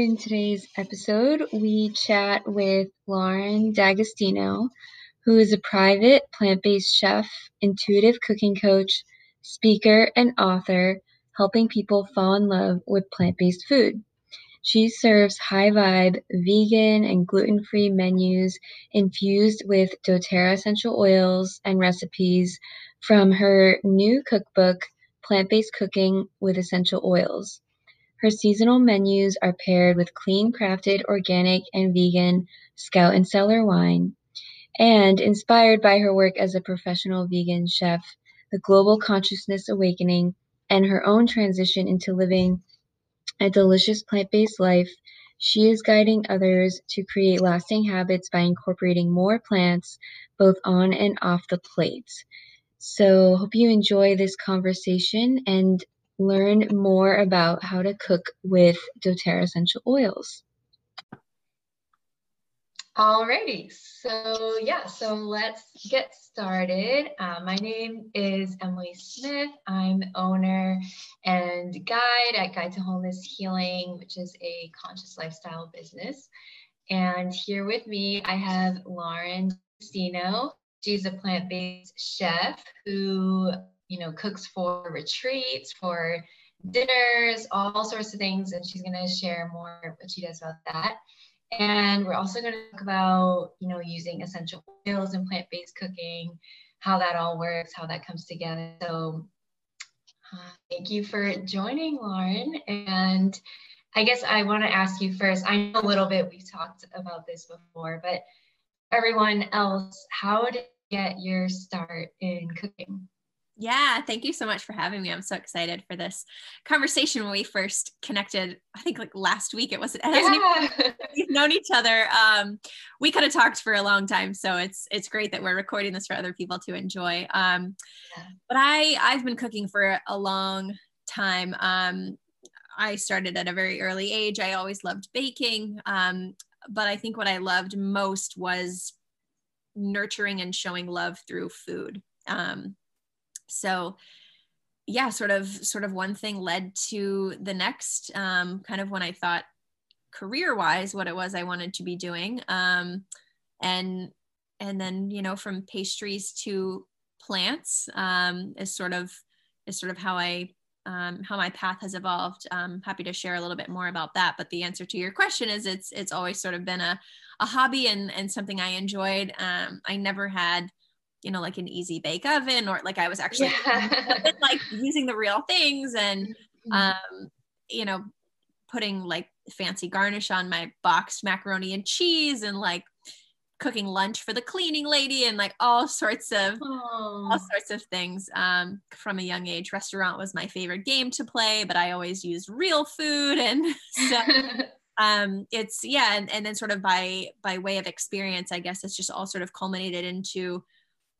In today's episode, we chat with Lauren D'Agostino, who is a private plant based chef, intuitive cooking coach, speaker, and author, helping people fall in love with plant based food. She serves high vibe, vegan, and gluten free menus infused with doTERRA essential oils and recipes from her new cookbook, Plant Based Cooking with Essential Oils. Her seasonal menus are paired with clean crafted organic and vegan Scout and Cellar wine. And inspired by her work as a professional vegan chef, the Global Consciousness Awakening, and her own transition into living a delicious plant based life, she is guiding others to create lasting habits by incorporating more plants both on and off the plate. So, hope you enjoy this conversation and learn more about how to cook with doTERRA essential oils. Alrighty, so yeah, so let's get started. Uh, my name is Emily Smith. I'm owner and guide at Guide to Wholeness Healing, which is a conscious lifestyle business. And here with me, I have Lauren D'Agostino. She's a plant-based chef who you know, cooks for retreats, for dinners, all sorts of things. And she's going to share more what she does about that. And we're also going to talk about, you know, using essential oils and plant-based cooking, how that all works, how that comes together. So uh, thank you for joining, Lauren. And I guess I want to ask you first, I know a little bit, we've talked about this before, but everyone else, how did you get your start in cooking? Yeah, thank you so much for having me. I'm so excited for this conversation when we first connected. I think like last week it was. It yeah. even, we've known each other. Um, we could have talked for a long time, so it's it's great that we're recording this for other people to enjoy. Um, yeah. But I I've been cooking for a long time. Um, I started at a very early age. I always loved baking, um, but I think what I loved most was nurturing and showing love through food. Um, so yeah sort of sort of one thing led to the next um, kind of when i thought career wise what it was i wanted to be doing um, and and then you know from pastries to plants um, is sort of is sort of how i um, how my path has evolved. I'm happy to share a little bit more about that but the answer to your question is it's it's always sort of been a, a hobby and and something i enjoyed. Um, i never had you know like an easy bake oven or like i was actually yeah. like using the real things and mm-hmm. um you know putting like fancy garnish on my boxed macaroni and cheese and like cooking lunch for the cleaning lady and like all sorts of all sorts of things um, from a young age restaurant was my favorite game to play but i always used real food and so um, it's yeah and, and then sort of by by way of experience i guess it's just all sort of culminated into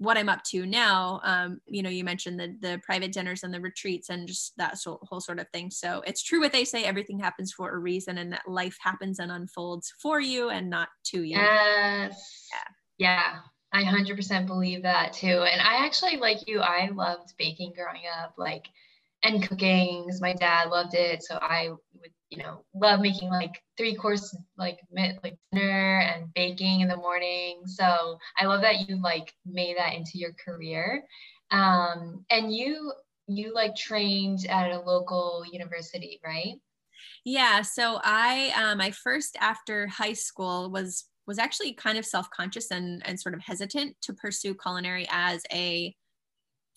what I'm up to now, um, you know, you mentioned the the private dinners and the retreats and just that so, whole sort of thing. So it's true what they say: everything happens for a reason, and that life happens and unfolds for you and not to you. Yes. Yeah. Yeah. I 100% believe that too. And I actually, like you, I loved baking growing up, like, and cooking. My dad loved it. So I would you know love making like three course like like dinner and baking in the morning. So i love that you like made that into your career. Um and you you like trained at a local university right? Yeah so i um my first after high school was was actually kind of self-conscious and and sort of hesitant to pursue culinary as a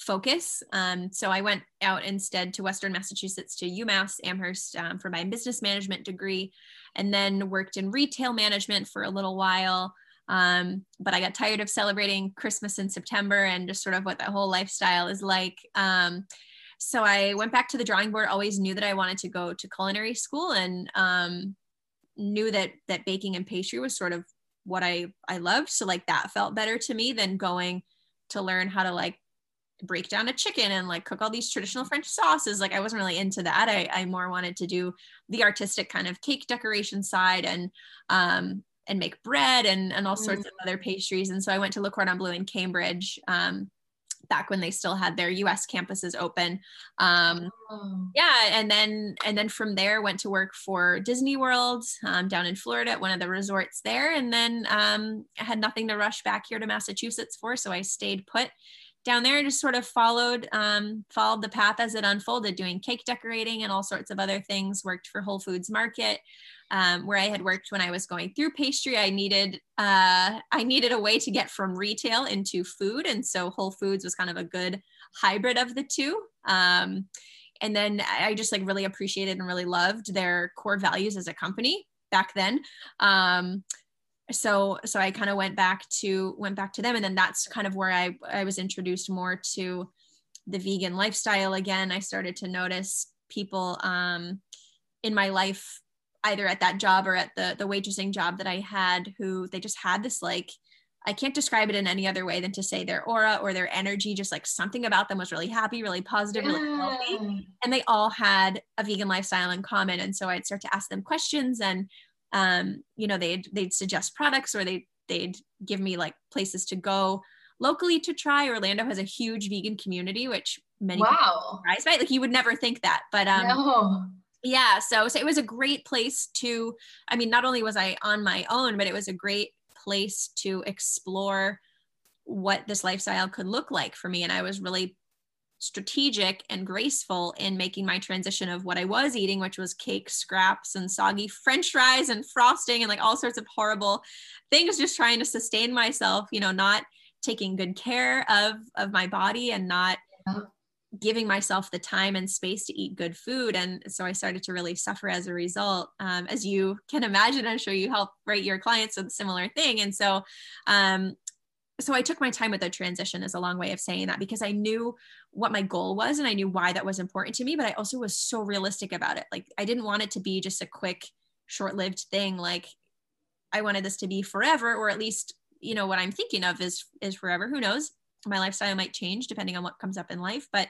focus. Um, so I went out instead to Western Massachusetts to UMass Amherst um, for my business management degree, and then worked in retail management for a little while. Um, but I got tired of celebrating Christmas in September and just sort of what that whole lifestyle is like. Um, so I went back to the drawing board. Always knew that I wanted to go to culinary school, and um, knew that that baking and pastry was sort of what I I loved. So like that felt better to me than going to learn how to like break down a chicken and like cook all these traditional French sauces. Like I wasn't really into that. I, I more wanted to do the artistic kind of cake decoration side and um, and make bread and and all sorts mm. of other pastries. And so I went to Le Cordon Bleu in Cambridge um, back when they still had their US campuses open. Um, oh. Yeah, and then and then from there went to work for Disney World um, down in Florida at one of the resorts there, and then um, I had nothing to rush back here to Massachusetts for, so I stayed put down there. I just sort of followed um, followed the path as it unfolded, doing cake decorating and all sorts of other things. Worked for Whole Foods Market um, where I had worked when I was going through pastry. I needed uh, I needed a way to get from retail into food, and so Whole Foods was kind of a good hybrid of the two. Um, and then I just like really appreciated and really loved their core values as a company back then. So so I kind of went back to went back to them, and then that's kind of where I I was introduced more to the vegan lifestyle again. I started to notice people um, in my life either at that job or at the the waitressing job that I had who they just had this like I can't describe it in any other way than to say their aura or their energy, just like something about them was really happy, really positive, really healthy. And they all had a vegan lifestyle in common. And so I'd start to ask them questions and um, you know, they'd they'd suggest products or they they'd give me like places to go locally to try. Orlando has a huge vegan community, which many wow. surprised by. Like you would never think that. But um no yeah so, so it was a great place to i mean not only was i on my own but it was a great place to explore what this lifestyle could look like for me and i was really strategic and graceful in making my transition of what i was eating which was cake scraps and soggy french fries and frosting and like all sorts of horrible things just trying to sustain myself you know not taking good care of of my body and not giving myself the time and space to eat good food. And so i started to really suffer as a result. Um, as you can imagine i'm sure you help write your clients with a similar thing. And so um, so i took my time with the transition is a long way of saying that because i knew what my goal was and i knew why that was important to me but i also was so realistic about it like i didn't want it to be just a quick short-lived thing like i wanted this to be forever or at least you know what i'm thinking of is is forever who knows my lifestyle might change depending on what comes up in life, but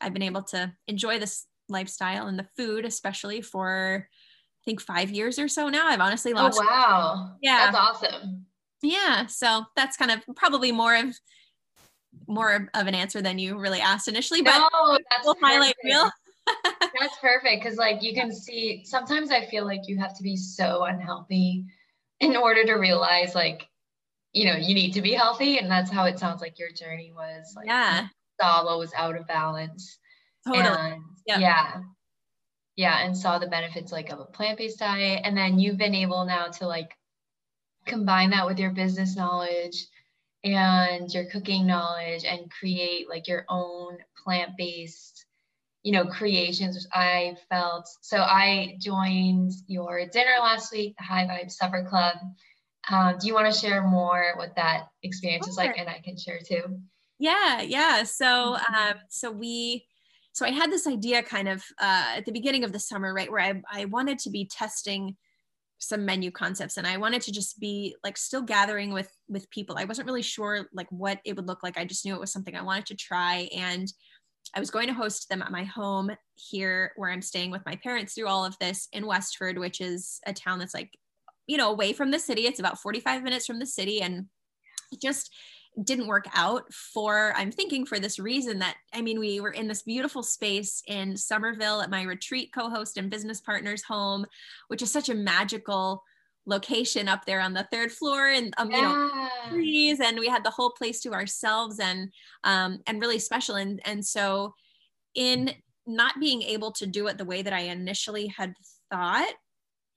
I've been able to enjoy this lifestyle and the food, especially for I think five years or so now. I've honestly lost. Oh wow! Yeah, that's awesome. Yeah, so that's kind of probably more of more of an answer than you really asked initially, but no, that's we'll highlight real. that's perfect because like you can see sometimes I feel like you have to be so unhealthy in order to realize like you know you need to be healthy and that's how it sounds like your journey was like yeah. saw was out of balance. Totally. And yep. yeah. Yeah and saw the benefits like of a plant-based diet and then you've been able now to like combine that with your business knowledge and your cooking knowledge and create like your own plant-based you know creations which i felt so i joined your dinner last week the high vibe supper club um, do you want to share more what that experience sure. is like? And I can share too. Yeah, yeah. So, mm-hmm. um, so we, so I had this idea kind of uh, at the beginning of the summer, right, where I, I wanted to be testing some menu concepts and i wanted to just be like still gathering with with people i wasn't really sure like what it would look like i just knew it was something i wanted to try and i was going to host them at my home here where i'm staying with my parents through all of this in westford which is a town that's like you know, away from the city. It's about 45 minutes from the city. And just didn't work out for, I'm thinking for this reason that, I mean, we were in this beautiful space in Somerville at my retreat co host and business partner's home, which is such a magical location up there on the third floor and um, yeah. you know trees and we had the whole place to ourselves and um and really special and and so in not being able to do it the way that I initially had thought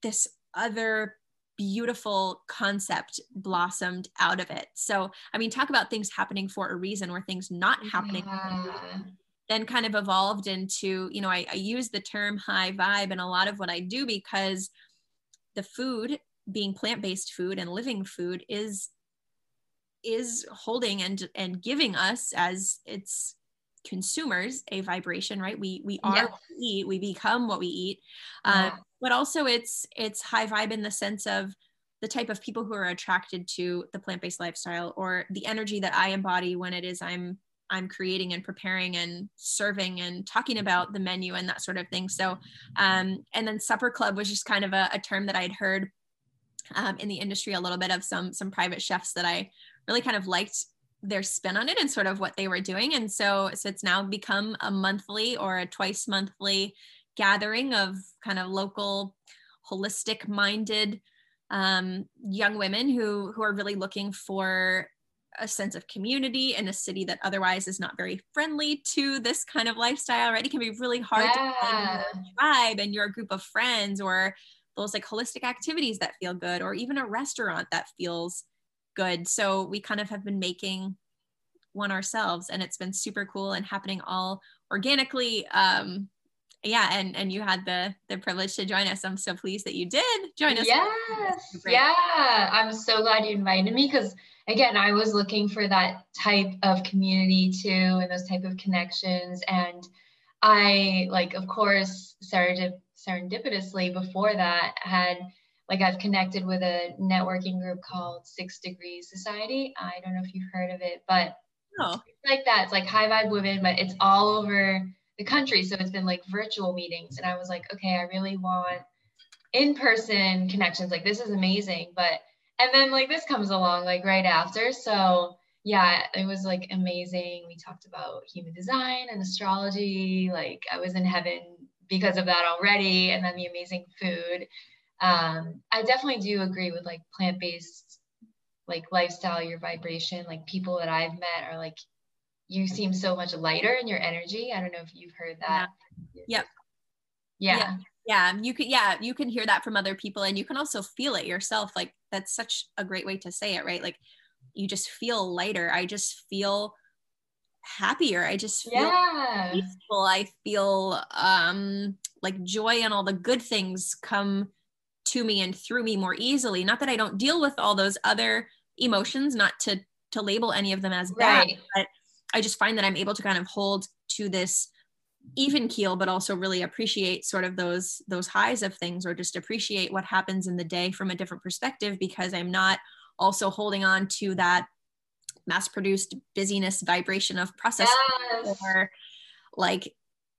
this other beautiful concept blossomed out of it. So, I mean, talk about things happening for a reason or things not happening. Yeah. Then kind of evolved into, you know, I, I use the term high vibe in a lot of what I do because the food being plant-based food and living food is is holding and and giving us as its consumers a vibration right we we are yeah. what we eat we become what we eat yeah. Um, but also it's it's high vibe in the sense of the type of people who are attracted to the plant-based lifestyle or the energy that I embody when it is I'm I'm creating and preparing and serving and talking about the menu and that sort of thing. So, um, and then supper club was just kind of a, a term that I'd heard um, in the industry a little bit of some some private chefs that I really kind of liked their spin on it and sort of what they were doing and so so it's now become a monthly or a twice monthly gathering of kind of local holistic minded um, young women who who are really looking for a sense of community in a city that otherwise is not very friendly to this kind of lifestyle right it can be really hard yeah. to find your tribe and your group of friends or those like holistic activities that feel good or even a restaurant that feels good so we kind of have been making one ourselves and it's been super cool and happening all organically um yeah and and you had the the privilege to join us. I'm so pleased that you did join us. Yes yeah. I'm so glad you invited me because again i was looking for that type of community too and those type of connections and i like of course serendip- serendipitously before that had like i've connected with a networking group called six degrees society. I don't know if you've heard of it but oh. it's like that. It's like high vibe women but it's all over the country. So it's been like virtual meetings. And I was like, okay, I really want in person connections. Like, this is amazing. But, and then like this comes along like right after. So, yeah, it was like amazing. We talked about human design and astrology. Like, I was in heaven because of that already. And then the amazing food. Um, I definitely do agree with like plant based like lifestyle, your vibration, like people that I've met are like you seem so much lighter in your energy. I don't know if you've heard that. Yeah. Yep. Yeah. yeah. Yeah, you can yeah, you can hear that from other people and you can also feel it yourself. Like that's such a great way to say it, right? Like you just feel lighter. I just feel happier. I just feel yeah. peaceful. I feel um like joy and all the good things come to me and through me more easily. Not that I don't deal with all those other emotions, not to to label any of them as bad, right. but I just find that I'm able to kind of hold to this even keel but also really appreciate sort of those those highs of things or just appreciate what happens in the day from a different perspective because I'm not also holding on to that mass produced busyness vibration of process yes. or like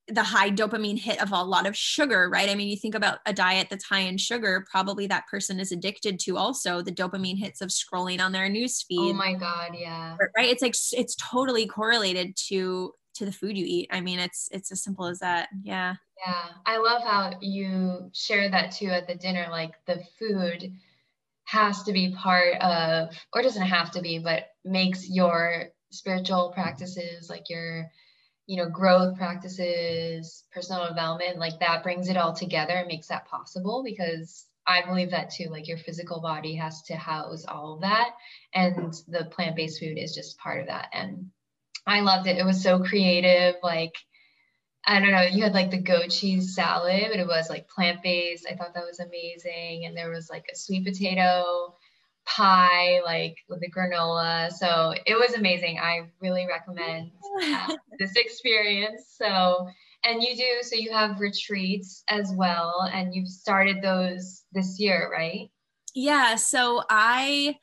the high dopamine hit of a lot of sugar, right? I mean, you think about a diet that's high in sugar, probably that person is addicted to also the dopamine hits of scrolling on their newsfeed. Oh my god, yeah. Right? It's like it's totally correlated to to the food you eat. I mean, it's it's as simple as that. Yeah. Yeah. I love how you share that too at the dinner like the food has to be part of or doesn't have to be, but makes your spiritual practices like your you know growth practices personal development like that brings it all together and makes that possible because i believe that too like your physical body has to house all of that and the plant-based food is just part of that. And i loved it. It was so creative like i don't know you had like the goat cheese salad but it was like plant-based. I thought that was amazing. And there was like a sweet potato pie, like with the granola. So it was amazing. I really recommend uh, this experience. So, and you do, so you have retreats as well, and you've started those this year, right? Yeah. So I,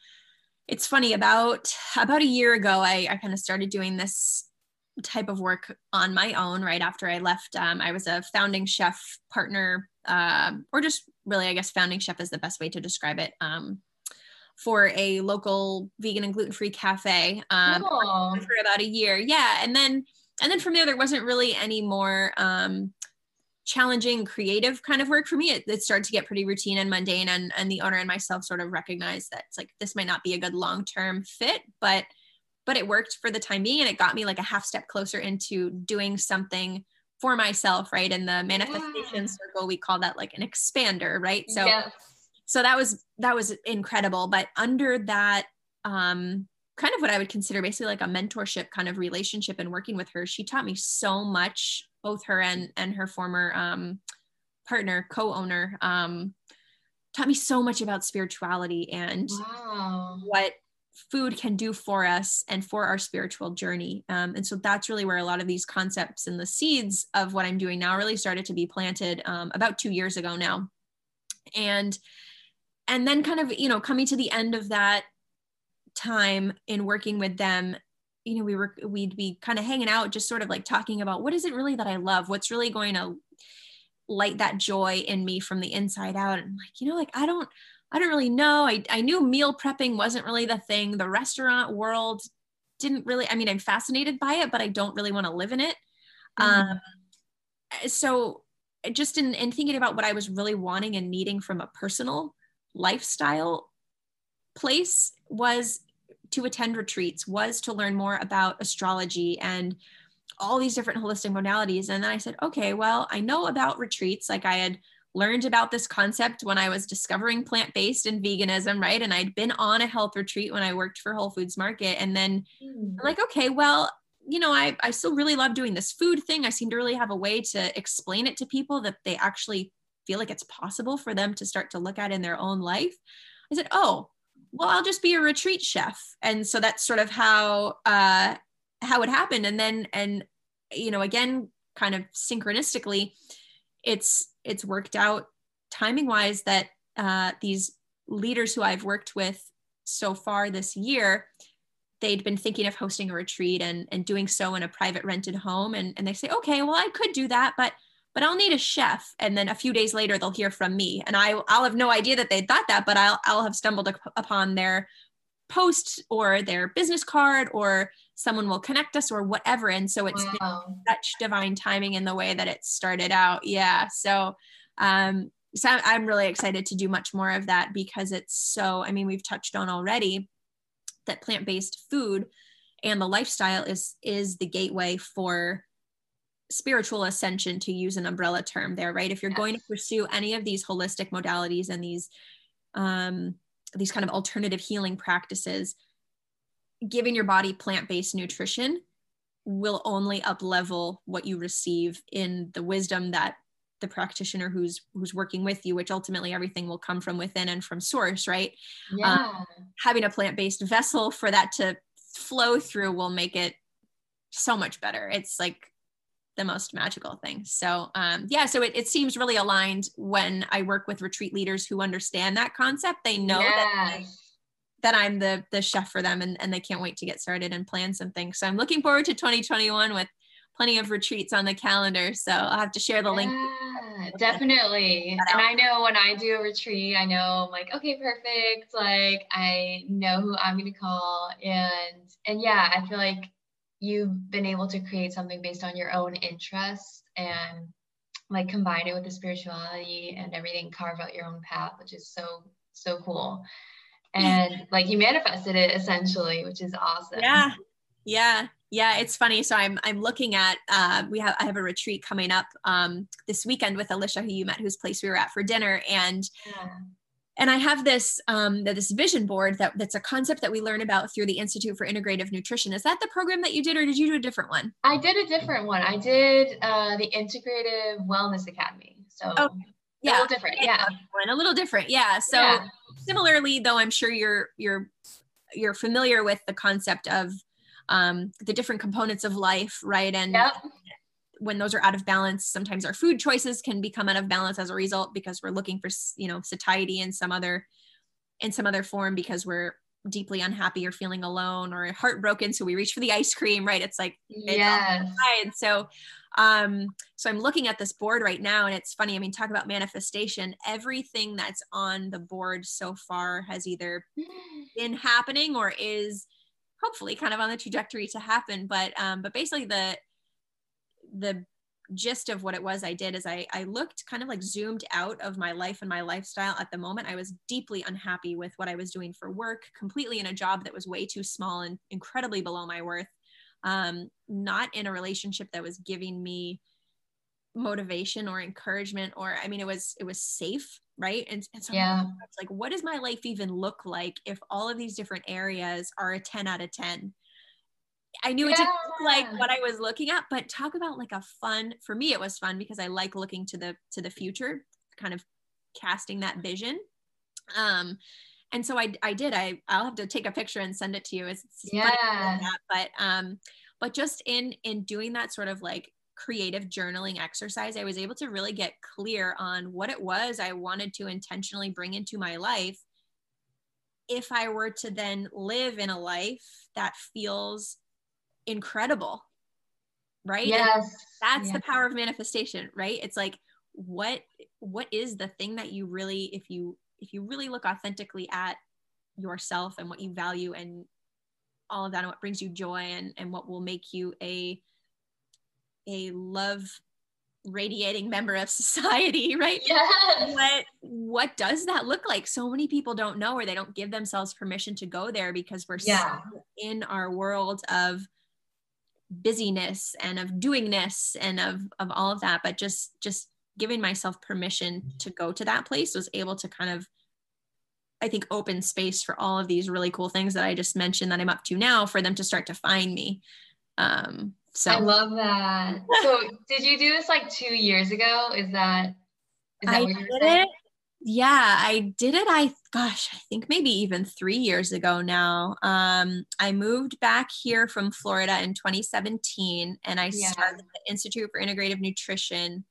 it's funny about about a year ago, I, I kind of started doing this type of work on my own right after I left. Um, I was a founding chef partner, uh, or just really, I guess, founding chef is the best way to describe it. Um, for a local vegan and gluten-free cafe um, cool. for about a year. Yeah, and then and then from there there wasn't really any more um, challenging creative kind of work for me. It, it, started to get pretty routine and mundane, and and the owner and myself sort of recognized that it's like this might not be a good long-term fit, but but it worked for the time being, and it got me like a half step closer into doing something for myself, right? In the manifestation yeah. circle, we call that like an expander, right? So yes so that was that was incredible but under that um kind of what i would consider basically like a mentorship kind of relationship and working with her she taught me so much both her and and her former um partner co-owner um taught me so much about spirituality and wow. what food can do for us and for our spiritual journey. Um, and so that's really where a lot of these concepts and the seeds of what I'm doing now really started to be planted um, about two years ago now. And and then kind of you know coming to the end of that time in working with them you know we were we'd be kind of hanging out just sort of like talking about what is it really that i love? What's really going to light that joy in me from the inside out? And like you know like i don't i don't really know. I, I knew meal prepping wasn't really the thing. The restaurant world didn't really i mean i'm fascinated by it but i don't really want to live in it. Mm-hmm. um, so just in, in thinking about what i was really wanting and needing from a personal lifestyle place was to attend retreats was to learn more about astrology and all these different holistic modalities and then i said okay well i know about retreats like i had learned about this concept when I was discovering plant based and veganism, right? And I'd been on a health retreat when I worked for Whole Foods Market. And then mm. I'm like, okay, well, you know, I, I still really love doing this food thing. I seem to really have a way to explain it to people that they actually feel like it's possible for them to start to look at in their own life. I said, oh, well, I'll just be a retreat chef. And so that's sort of how uh how it happened. And then and you know, again, kind of synchronistically, it's it's worked out timing wise that uh, these leaders who I've worked with so far this year, they'd been thinking of hosting a retreat and, and doing so in a private rented home. And, and they say, okay, well, I could do that, but but I'll need a chef. And then a few days later, they'll hear from me. And I, I'll have no idea that they thought that, but I'll, I'll have stumbled upon their post or their business card or someone will connect us or whatever. And so it's wow. such divine timing in the way that it started out. Yeah. So, um, so I'm really excited to do much more of that because it's so, I mean, we've touched on already that plant-based food and the lifestyle is, is the gateway for spiritual ascension to use an umbrella term there, right? If you're yes. going to pursue any of these holistic modalities and these, um, these kind of alternative healing practices, giving your body plant-based nutrition will only up level what you receive in the wisdom that the practitioner who's who's working with you which ultimately everything will come from within and from source right yeah. Um, having a plant-based vessel for that to flow through will make it so much better it's like the most magical thing so um, yeah so it, it seems really aligned when i work with retreat leaders who understand that concept they know that that I'm the the chef for them and, and they can't wait to get started and plan something. So I'm looking forward to 2021 with plenty of retreats on the calendar. So I'll have to share the link. Definitely. And I know when I do a retreat, I know I'm like, okay, perfect. Like I know who I'm gonna call. And and yeah, I feel like you've been able to create something based on your own interests and like combine it with the spirituality and everything, carve out your own path, which is so, so cool. And like you manifested it essentially which is awesome. Yeah. Yeah. Yeah it's funny. So i'm i'm looking at uh, we have i have a retreat coming up um, this weekend with alicia who you met whose place we were at for dinner and yeah. And i have this um, this vision board that that's a concept that we learn about through the institute for integrative nutrition. Is that the program that you did or did you do a different one? I did a different one. I did uh, the integrative wellness academy. So oh, yeah. a little different yeah. One a little different yeah. So yeah. similarly though i'm sure you're you're you're familiar with the concept of um, the different components of life right? And yep. When those are out of balance sometimes our food choices can become out of balance as a result because we're looking for you know satiety in some other in some other form because we're deeply unhappy or feeling alone or heartbroken so we reach for the ice cream right it's like yeah and so um, so I'm looking at this board right now, and it's funny. I mean, talk about manifestation. Everything that's on the board so far has either been happening or is hopefully kind of on the trajectory to happen. But um, but basically the the gist of what it was I did is I, I looked kind of like zoomed out of my life and my lifestyle. At the moment. I was deeply unhappy with what I was doing for work, completely in a job that was way too small and incredibly below my worth um, not in a relationship that was giving me motivation or encouragement or i mean it was it was safe right? And, and so yeah. It's like what does my life even look like if all of these different areas are a 10 out of 10 i knew yeah. it didn't look like what i was looking at but talk about like a fun for me it was fun because i like looking to the to the future kind of casting that vision. Um and so I, I did I I'll have to take a picture and send it to you. It's, it's yeah. that, but um but just in in doing that sort of like creative journaling exercise I was able to really get clear on what it was I wanted to intentionally bring into my life. If I were to then live in a life that feels incredible right yes and that's yes. the power of manifestation right it's like what what is the thing that you really if you if you really look authentically at yourself and what you value and all of that and what brings you joy and and what will make you a a love radiating member of society right yes. what what does that look like so many people don't know or they don't give themselves permission to go there because we're yeah. in our world of busyness and of doingness and of of all of that but just just giving myself permission to go to that place was able to kind of I think open space for all of these really cool things that I just mentioned that I'm up to now for them to start to find me. Um, so I love that. so did you do this like two years ago? Is that, is that I what you were did it. Yeah, I did it. I gosh, I think maybe even three years ago now. Um, I moved back here from Florida in 2017, and I Yeah. started the Institute for Integrative Nutrition.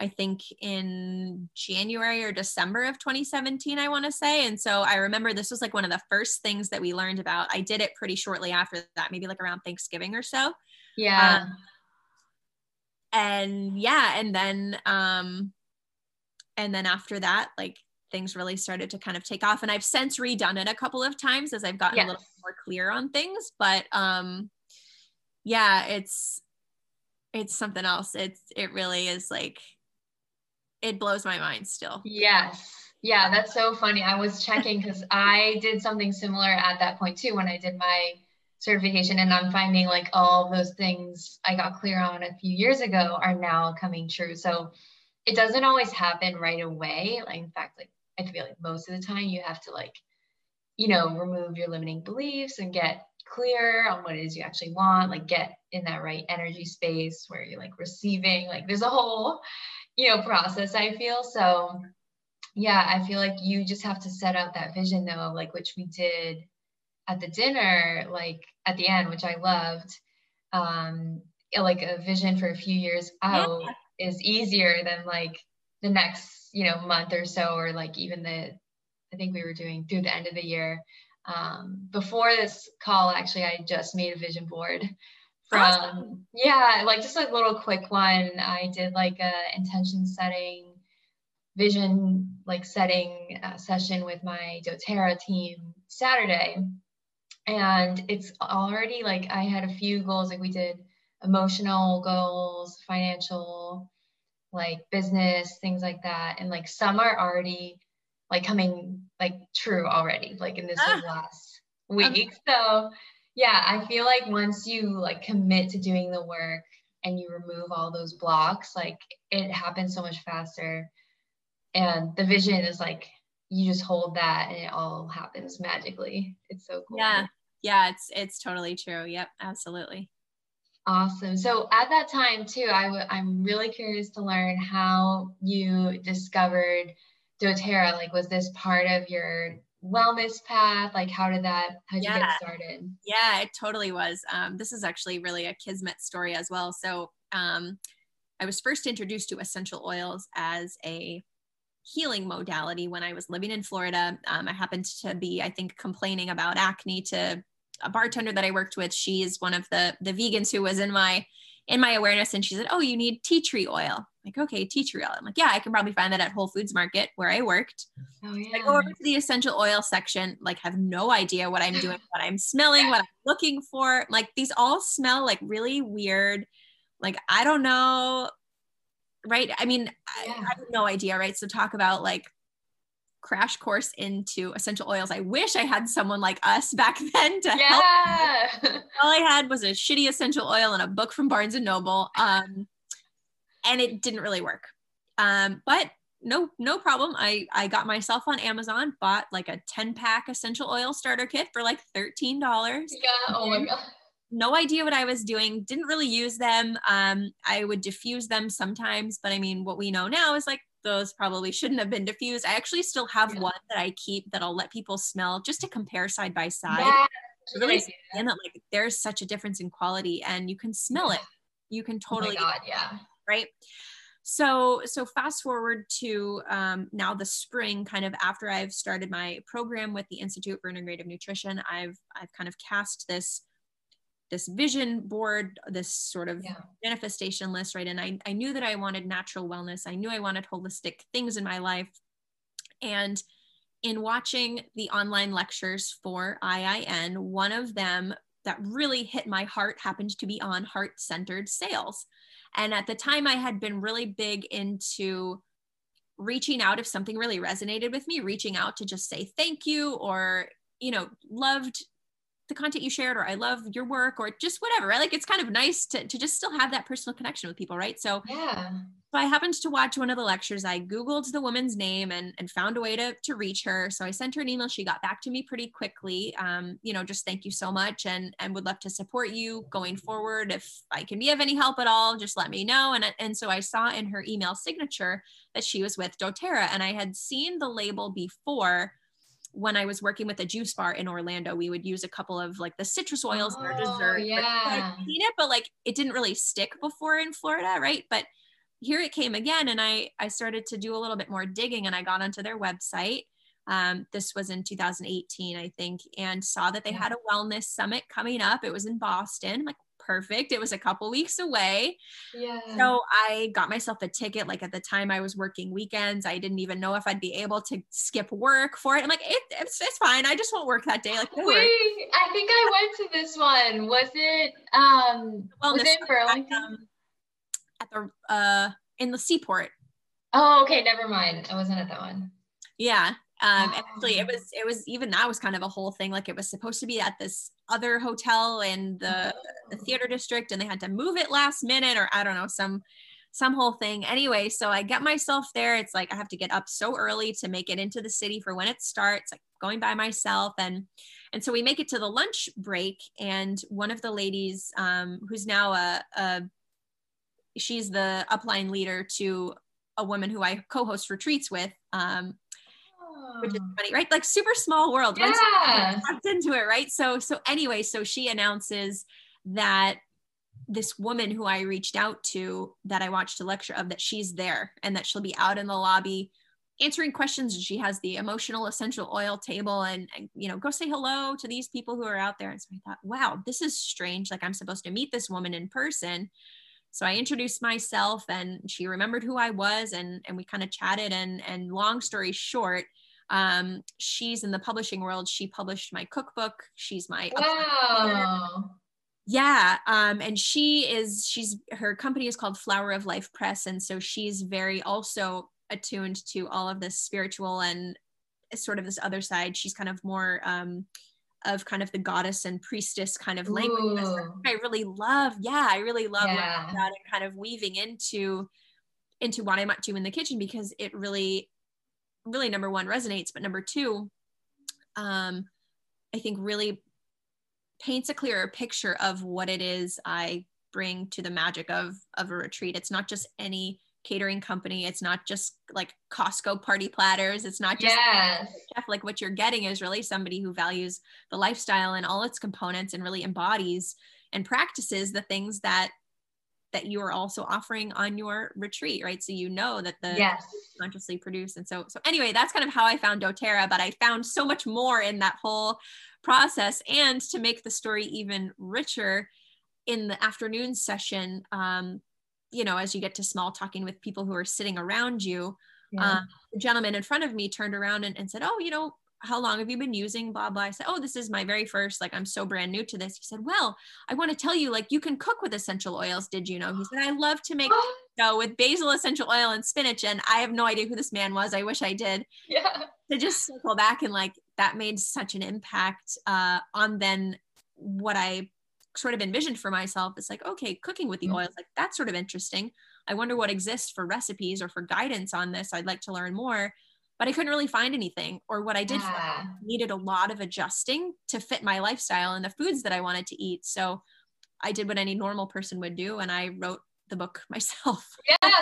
I think in January or December of 2017, I want to say. And so I remember this was like one of the first things that we learned about. I did it pretty shortly after that, maybe like around Thanksgiving or so. Yeah. Um, and yeah and then um and then after that like things really started to kind of take off and i've since redone it a couple of times as i've gotten a little Yes. more clear on things but um yeah it's it's something else it's it really is like it blows my mind still Yes. Yeah, that's so funny. I was checking because I did something similar at that point too when I did my certification, and I'm finding like all those things I got clear on a few years ago are now coming true. So it doesn't always happen right away. Like, in fact, like I feel like most of the time you have to like, you know, remove your limiting beliefs and get clear on what it is you actually want, like get in that right energy space where you're like receiving, like there's a whole, you know, process I feel. So yeah, I feel like you just have to set out that vision though, like which we did at the dinner, like at the end, which I loved. Um, like a vision for a few years out is easier than like the next, you know, month or so, or like even the, I think we were doing through the end of the year. Um, before this call, actually, I just made a vision board from, Awesome. yeah, like just a little quick one. I did like a intention setting vision like setting uh, session with my doterra team saturday and it's already like i had a few goals like we did emotional goals financial like business things like that. And like some are already like coming like true already like in this Ah. last week. So yeah i feel like once you like commit to doing the work and you remove all those blocks like it happens so much faster. And the vision is like you just hold that and it all happens magically. It's so cool. Yeah. Yeah it's it's totally true. Yep absolutely awesome so at that time too I w- i'm really curious to learn how you discovered doterra like was this part of your wellness path like how did that how did you get started Yeah, it totally was. Um, this is actually really a Kismet story as well. So um, I was first introduced to essential oils as a healing modality when I was living in Florida. Um, I happened to be, I think, complaining about acne to a bartender that I worked with. She's one of the the vegans who was in my in my awareness, and she said, "Oh, you need tea tree oil." I'm like, okay, tea tree oil. I'm like, yeah, I can probably find that at Whole Foods Market where I worked. oh yeah I go over to the essential oil section, like have no idea what I'm doing, what I'm smelling, what I'm looking for. Like these all smell like really weird. Like I don't know, right? I mean, I, I have no idea, right? So talk about like crash course into essential oils. I wish I had someone like us back then to help. yeah All I had was a shitty essential oil and a book from Barnes and Noble, um, and it didn't really work. Um, but no, no problem. I I got myself on Amazon, bought like a ten pack essential oil starter kit for like thirteen dollars. yeah oh my god No idea what I was doing. Didn't really use them. Um, I would diffuse them sometimes, but I mean, what we know now is like those probably shouldn't have been diffused. I actually still have Yeah. one that I keep that I'll let people smell just to compare side by side. Yeah, really that like there's such a difference in quality and you can smell it. You can totally oh totally god yeah. right? So so fast forward to um, now the spring kind of after i've started my program with the institute for integrative nutrition i've i've kind of cast this this vision board this sort of Yeah. manifestation list right and I, I knew that i wanted natural wellness i knew i wanted holistic things in my life and in watching the online lectures for IIN, one of them that really hit my heart happened to be on heart centered sales. And at the time, I had been really big into reaching out if something really resonated with me, reaching out to just say thank you or, you know, loved the content you shared or I love your work or just whatever, right? Like it's kind of nice to, to just still have that personal connection with people, right? So yeah. So I happened to watch one of the lectures. I Googled the woman's name and, and found a way to, to reach her. So I sent her an email. She got back to me pretty quickly. Um, you know, just thank you so much and, and would love to support you going forward. If I can be of any help at all, just let me know. And, and so I saw in her email signature that she was with doTERRA and I had seen the label before when I was working with a juice bar in Orlando, we would use a couple of like the citrus oils oh, in our dessert. Yeah. I'd seen it, but like it didn't really stick before in Florida, right? But here it came again, and I I started to do a little bit more digging, and I got onto their website. Um, this was in 2018, I think, and saw that they had a wellness summit coming up. It was in Boston. I'm like, perfect. It was a couple weeks away. Yeah. So I got myself a ticket. Like at the time I was working weekends. I didn't even know if I'd be able to skip work for it. I'm like, it, it's, it's fine. I just won't work that day. Like, Wait, I think I went to this one. Was it, um, was it in Burlington? At, um, at the, uh, in the seaport. Oh, okay. Never mind. I wasn't at that one. Yeah. Um, oh. actually it was, it was even that was kind of a whole thing. Like it was supposed to be at this other hotel in the, the theater district and they had to move it last minute or I don't know, some, some whole thing. Anyway, so I get myself there. It's like I have to get up so early to make it into the city for when it starts, like going by myself. And and so we make it to the lunch break, and one of the ladies, um, who's now a, a she's the upline leader to a woman who I co-host retreats with. Um, which is oh. funny, right? Like super small world. Yeah. Once into it, right? So, so anyway, so she announces that this woman who I reached out to that I watched a lecture of that she's there and that she'll be out in the lobby answering questions. and She has the emotional essential oil table and, and, you know, go say hello to these people who are out there. And so I thought, wow, this is strange. Like I'm supposed to meet this woman in person. So I introduced myself and she remembered who I was and, and we kind of chatted and, and long story short, um, she's in the publishing world. She published my cookbook. She's my wow. Yeah, um, and she is she's her company is called Flower of Life Press, and so she's very also attuned to all of this spiritual and sort of this other side. She's kind of more um, of kind of the goddess and priestess kind of language. I really love. Yeah, I really love yeah. that and kind of weaving into into what I'm up to in the kitchen because it really really number one resonates but number two um i think really paints a clearer picture of what it is i bring to the magic of of a retreat. It's not just any catering company. It's not just like costco party platters. It's not just yes. like what you're getting is really somebody who values the lifestyle and all its components and really embodies and practices the things that that you are also offering on your retreat, right? So you know that the yes. consciously produced. And so, so anyway, that's kind of how I found doTERRA, but I found so much more in that whole process. And to make the story even richer in the afternoon session, um, you know, as you get to small talking with people who are sitting around you, yeah. um, the gentleman in front of me turned around and, and said, Oh, you know, how long have you been using blah blah? I said oh this is my very first like i'm so brand new to this. He said well i want to tell you like you can cook with essential oils did you know? He said i love to make dough with basil essential oil and spinach and i have no idea who this man was i wish i did. Yeah. To just circle back and like that made such an impact uh, on then what i sort of envisioned for myself. It's like okay cooking with the mm-hmm. oils like that's sort of interesting. I wonder what exists for recipes or for guidance on this. I'd like to learn more but I couldn't really find anything. Or what I did yeah. needed a lot of adjusting to fit my lifestyle and the foods that I wanted to eat. So I did what any normal person would do and I wrote the book myself. Yeah.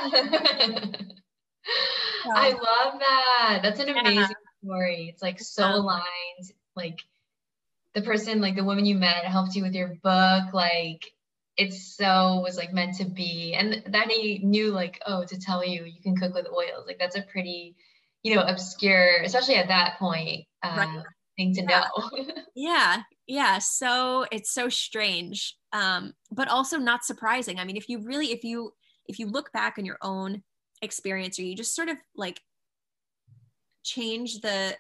I love that. That's an amazing yeah. story. It's like so um, aligned. Like the person, like the woman you met helped you with your book. Like it's so was like meant to be. And that he knew like, oh, to tell you you can cook with oils. Like that's a pretty you know, obscure, especially at that point, uh, right. thing to yeah. know. yeah. Yeah. So it's so strange, um, but also not surprising. I mean, if you really, if you, if you look back on your own experience or you just sort of like change the,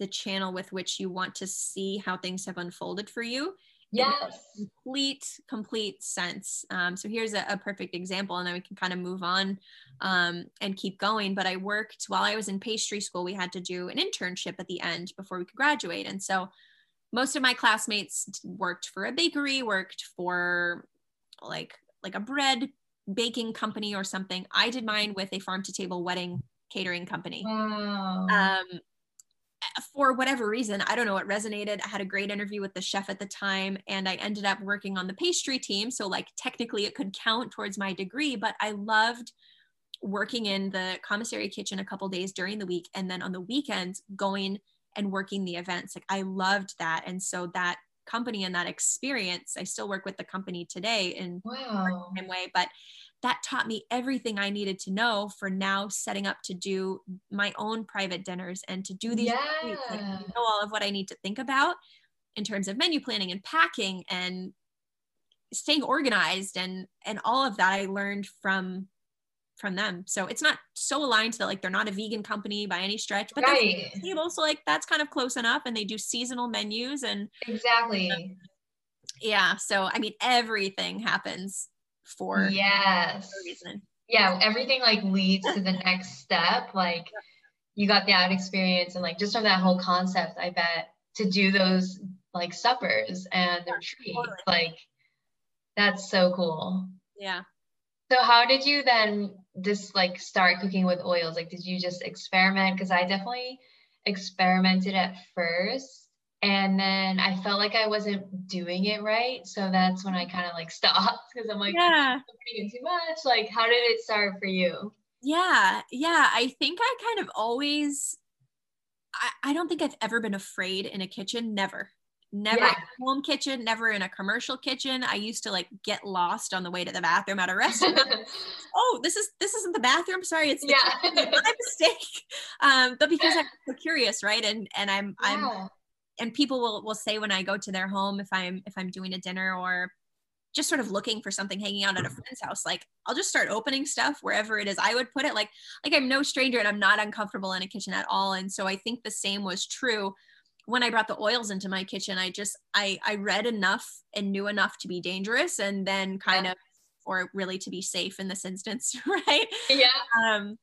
the channel with which you want to see how things have unfolded for you yes. Complete complete sense. Um, so here's a, a, perfect example and then we can kind of move on um, and keep going. But i worked while i was in pastry school we had to do an internship at the end before we could graduate. And so most of my classmates worked for a bakery worked for like like a bread baking company or something. I did mine with a farm to table wedding catering company. Wow. um, for whatever reason, I don't know, it resonated. I had a great interview with the chef at the time, and I ended up working on the pastry team. So, like, technically, it could count towards my degree, but I loved working in the commissary kitchen a couple days during the week. And then on the weekends, going and working the events. Like, I loved that. And so, that company and that experience, I still work with the company today in wow. the same way, but that taught me everything I needed to know for now setting up to do my own private dinners and to do these yeah. like, know all of what I need to think about in terms of menu planning and packing and staying organized and and all of that I learned from from them. So it's not so aligned to that like they're not a vegan company by any stretch, but right. they're stable. So like that's kind of close enough. And they do seasonal menus and exactly. yeah. So I mean everything happens for yes reason. Yeah, everything like leads to the next step. Like you got that experience and like just from that whole concept, I bet to do those like suppers and the retreat, totally. like that's so cool. Yeah. So how did you then just like start cooking with oils? Like did you just experiment? Because I definitely experimented at first and then I felt like I wasn't doing it right. So that's when I kind of like stopped because I'm like, yeah, I'm putting in too much. Like, how did it start for you? Yeah, yeah. I think I kind of always, I, I don't think I've ever been afraid in a kitchen. Never. Never yeah. in a home kitchen, never in a commercial kitchen. I used to like get lost on the way to the bathroom at a restaurant. oh, this is this isn't the bathroom. Sorry, it's yeah. my mistake. Um, but because I'm so curious, right? And and I'm yeah. I'm and people will will say when I go to their home if I'm if I'm doing a dinner or just sort of looking for something hanging out at a friend's house like i'll just start opening stuff wherever it is. I would put it like like i'm no stranger and i'm not uncomfortable in a kitchen at all. And so i think the same was true when i brought the oils into my kitchen. I just i i read enough and knew enough to be dangerous and then kind yeah. of or really to be safe in this instance right? Yeah. Um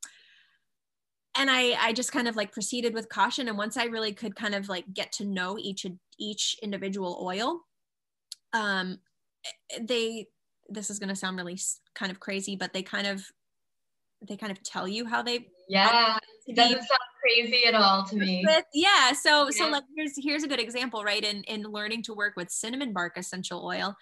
and I, I just kind of like proceeded with caution and once i really could kind of like get to know each each individual oil um they this is going to sound really kind of crazy but they kind of they kind of tell you how they yeah it doesn't sound crazy at all to me with, yeah so yeah. so like here's here's a good example right in in learning to work with cinnamon bark essential oil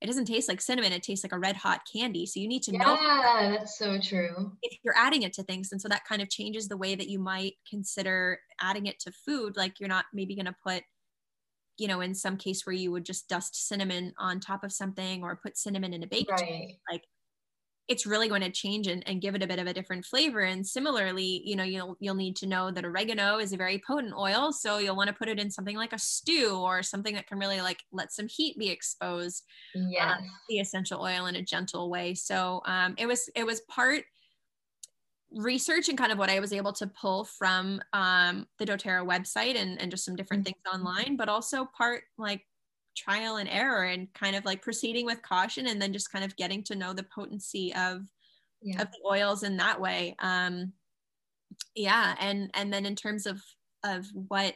it doesn't taste like cinnamon it tastes like a red hot candy. So you need to yeah, know yeah that's so true. if you're adding it to things. And so that kind of changes the way that you might consider adding it to food. Like you're not maybe going to put you know in some case where you would just dust cinnamon on top of something or put cinnamon in a baked right. like it's really going to change and, and give it a bit of a different flavor. And similarly, you know, you'll you'll need to know that oregano is a very potent oil. So you'll want to put it in something like a stew or something that can really like let some heat be exposed. Yeah. Um, the essential oil in a gentle way. So um, it was it was part research and kind of what I was able to pull from um, the doTERRA website and, and just some different mm-hmm. things online, but also part like trial and error and kind of like proceeding with caution and then just kind of getting to know the potency of yeah. of the oils in that way um yeah and and then in terms of of what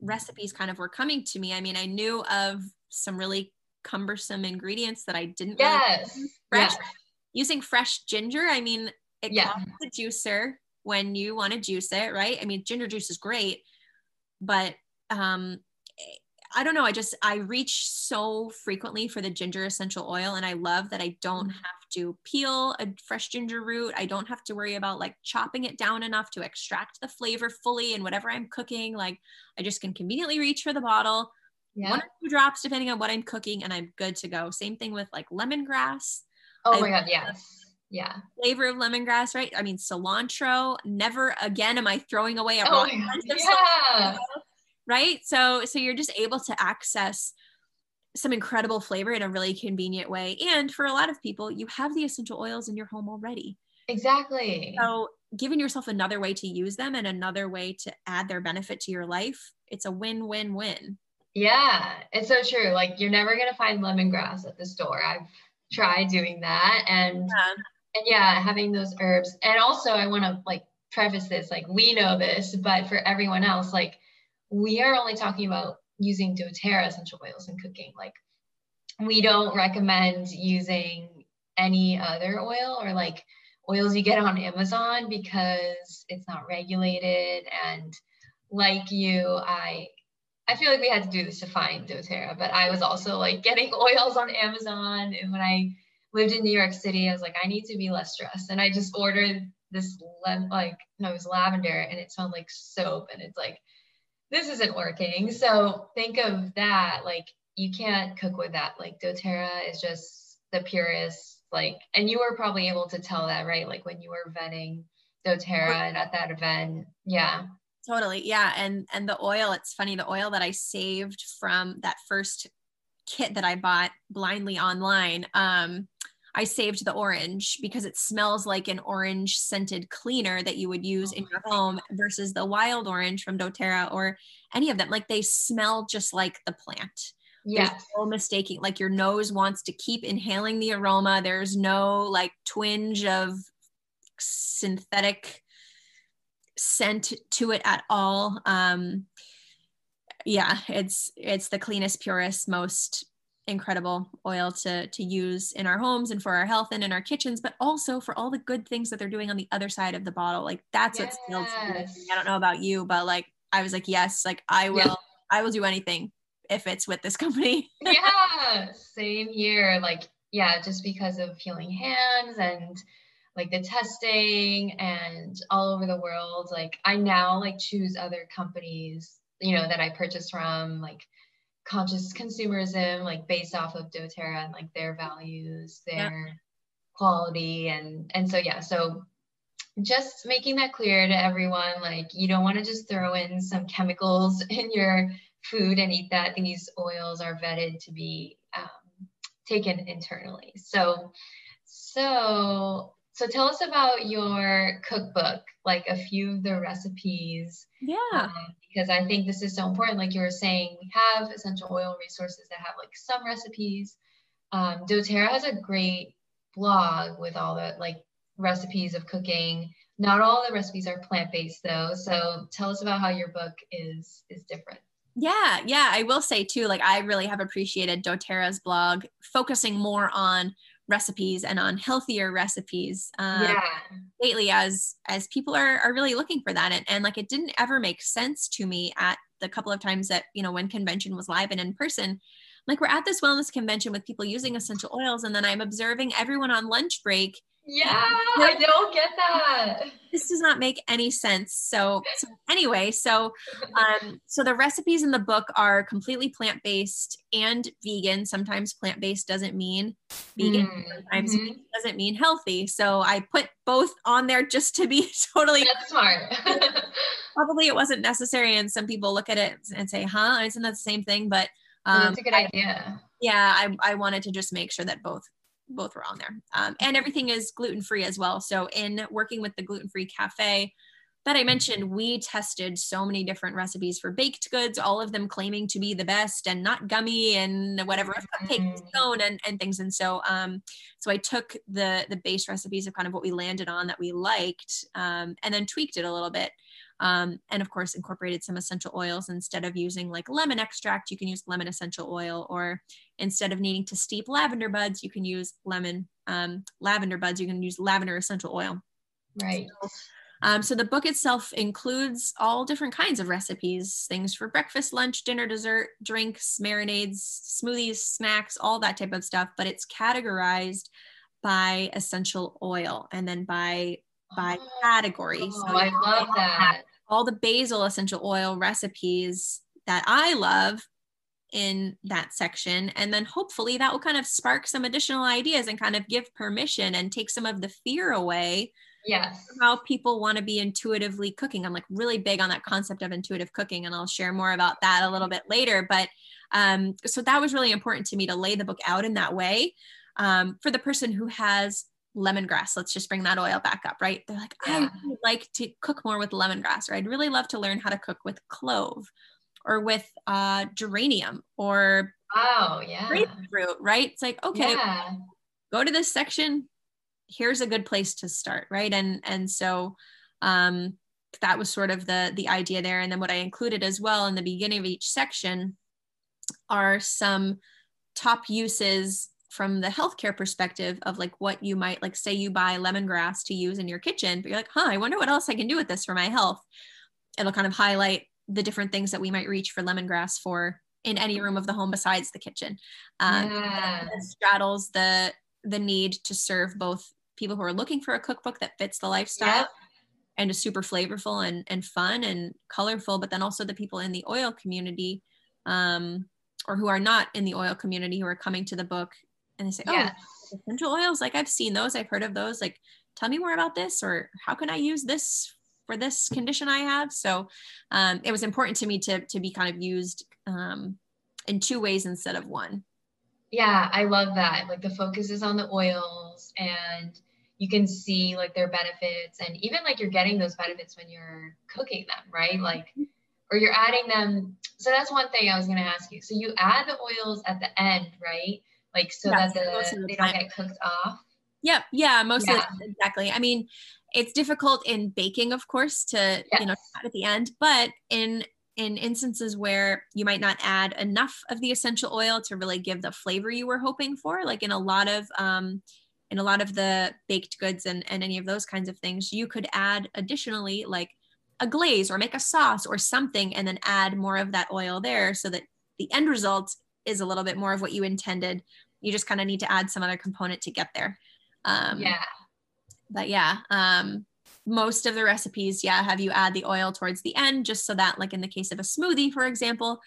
recipes kind of were coming to me i mean i knew of some really cumbersome ingredients that i didn't yes really fresh yeah. using fresh ginger i mean it yeah. costs the juicer when you want to juice it right i mean ginger juice is great but um I don't know. I just I reach so frequently for the ginger essential oil, and I love that I don't mm-hmm. have to peel a fresh ginger root. I don't have to worry about like chopping it down enough to extract the flavor fully And whatever I'm cooking. Like I just can conveniently reach for the bottle, yeah. one or two drops depending on what I'm cooking, and I'm good to go. Same thing with like lemongrass. Oh I my god, yes. Yeah. Flavor of lemongrass, right? I mean, cilantro. Never again am I throwing away a oh raw yeah. Right so so you're just able to access some incredible flavor in a really convenient way and for a lot of people you have the essential oils in your home already exactly so giving yourself another way to use them and another way to add their benefit to your life, it's a win win win. Yeah, it's so true. Like you're never gonna find lemongrass at the store. I've tried doing that, and yeah. and yeah, having those herbs. And also, I want to like preface this. Like we know this, but for everyone else, like we are only talking about using doTERRA essential oils in cooking. Like we don't recommend using any other oil or like oils you get on Amazon because it's not regulated. And like you, I I feel like we had to do this to find doTERRA, but I was also like getting oils on Amazon. And when I lived in New York City, I was like, I need to be less stressed. And I just ordered this like no, it was lavender and it smelled like soap. And it's like, this isn't working. So think of that. Like you can't cook with that. Like doTERRA is just the purest, like, and you were probably able to tell that, right? Like when you were vetting doTERRA and at that event. Yeah. Totally. Yeah. And and the oil, it's funny, the oil that I saved from that first kit that I bought blindly online. Um, I saved the orange because it smells like an orange scented cleaner that you would use in your home versus the wild orange from doTERRA or any of them. Like they smell just like the plant. Yeah. There's no mistaking. Like your nose wants to keep inhaling the aroma. There's no like twinge of synthetic scent to it at all. Um, yeah, it's it's the cleanest, purest, most incredible oil to to use in our homes and for our health and in our kitchens, but also for all the good things that they're doing on the other side of the bottle. Like that's yes. what I don't know about you, but like I was like, yes, like I will, yeah. I will do anything if it's with this company. yeah, same here. Like, yeah, just because of healing hands and like the testing and all over the world like i now like choose other companies you know that i purchase from like conscious consumerism like based off of doterra and like their values their yeah. quality and and so yeah so just making that clear to everyone like you don't want to just throw in some chemicals in your food and eat that these oils are vetted to be um, taken internally so so so tell us about your cookbook, like a few of the recipes. Yeah. Um, because I think this is so important. Like you were saying, we have essential oil resources that have like some recipes. Um, doTERRA has a great blog with all the like recipes of cooking. Not all the recipes are plant-based though. So tell us about how your book is is different. Yeah, yeah, I will say too, like I really have appreciated doTERRA's blog focusing more on recipes and on healthier recipes um, yeah. lately as as people are are really looking for that and, and like it didn't ever make sense to me at the couple of times that you know when convention was live and in person like we're at this wellness convention with people using essential oils and then i'm observing everyone on lunch break yeah, I don't get that. This does not make any sense. So, so anyway, so um, so the recipes in the book are completely plant based and vegan. Sometimes plant based doesn't mean vegan. Mm, sometimes mm-hmm. doesn't mean healthy. So I put both on there just to be totally That's smart. probably it wasn't necessary, and some people look at it and say, "Huh, isn't that the same thing?" But um, that's a good idea. yeah, I I wanted to just make sure that both both were on there. Um, and everything is gluten free as well. So, in working with the gluten free cafe that I mentioned, we tested so many different recipes for baked goods, all of them claiming to be the best and not gummy and whatever cupcake mm-hmm. stone and, and things. And so, um, so I took the the base recipes of kind of what we landed on that we liked, um, and then tweaked it a little bit. Um, and of course, incorporated some essential oils instead of using like lemon extract, you can use lemon essential oil, or instead of needing to steep lavender buds, you can use lemon um, lavender buds. You can use lavender essential oil. Right. So, um, so the book itself includes all different kinds of recipes, things for breakfast, lunch, dinner, dessert, drinks, marinades, smoothies, snacks, all that type of stuff. But it's categorized by essential oil and then by by oh, category. So I love that. All the basil essential oil recipes that I love in that section. And then hopefully that will kind of spark some additional ideas and kind of give permission and take some of the fear away. Yes. How people want to be intuitively cooking. I'm like really big on that concept of intuitive cooking, and I'll share more about that a little bit later. But um, so that was really important to me to lay the book out in that way um, for the person who has lemongrass. Let's just bring that oil back up, right? They're like, yeah. I would like to cook more with lemongrass, or I'd really love to learn how to cook with clove or with uh, geranium or oh yeah grapefruit, right? It's like okay, yeah. go to this section. Here's a good place to start, right? And and so um, that was sort of the the idea there. And then what I included as well in the beginning of each section are some top uses from the healthcare perspective of like what you might like say you buy lemongrass to use in your kitchen but you're like huh i wonder what else i can do with this for my health it'll kind of highlight the different things that we might reach for lemongrass for in any room of the home besides the kitchen um, yeah. straddles the the need to serve both people who are looking for a cookbook that fits the lifestyle yeah. and is super flavorful and, and fun and colorful but then also the people in the oil community um, or who are not in the oil community who are coming to the book and they say, "Oh, essential oils, like I've seen those, I've heard of those. Like, tell me more about this, or how can I use this for this condition I have?" So, um, it was important to me to to be kind of used um, in two ways instead of one. Yeah, I love that. Like the focus is on the oils, and you can see like their benefits, and even like you're getting those benefits when you're cooking them, right? Like or you're adding them. So that's one thing I was going to ask you. So you add the oils at the end, right? Like so that the, the they don't get cooked off. Yep. Yeah. Most yeah. of the, exactly. I mean, it's difficult in baking, of course, to yes. you know at the end, but in in instances where you might not add enough of the essential oil to really give the flavor you were hoping for, like in a lot of um, in a lot of the baked goods and, and any of those kinds of things, you could add additionally like a glaze or make a sauce or something and then add more of that oil there so that the end result is a little bit more of what you intended. You just kind of need to add some other component to get there. Um, yeah. but yeah um, most of the recipes yeah have you add the oil towards the end just so that like in the case of a smoothie for example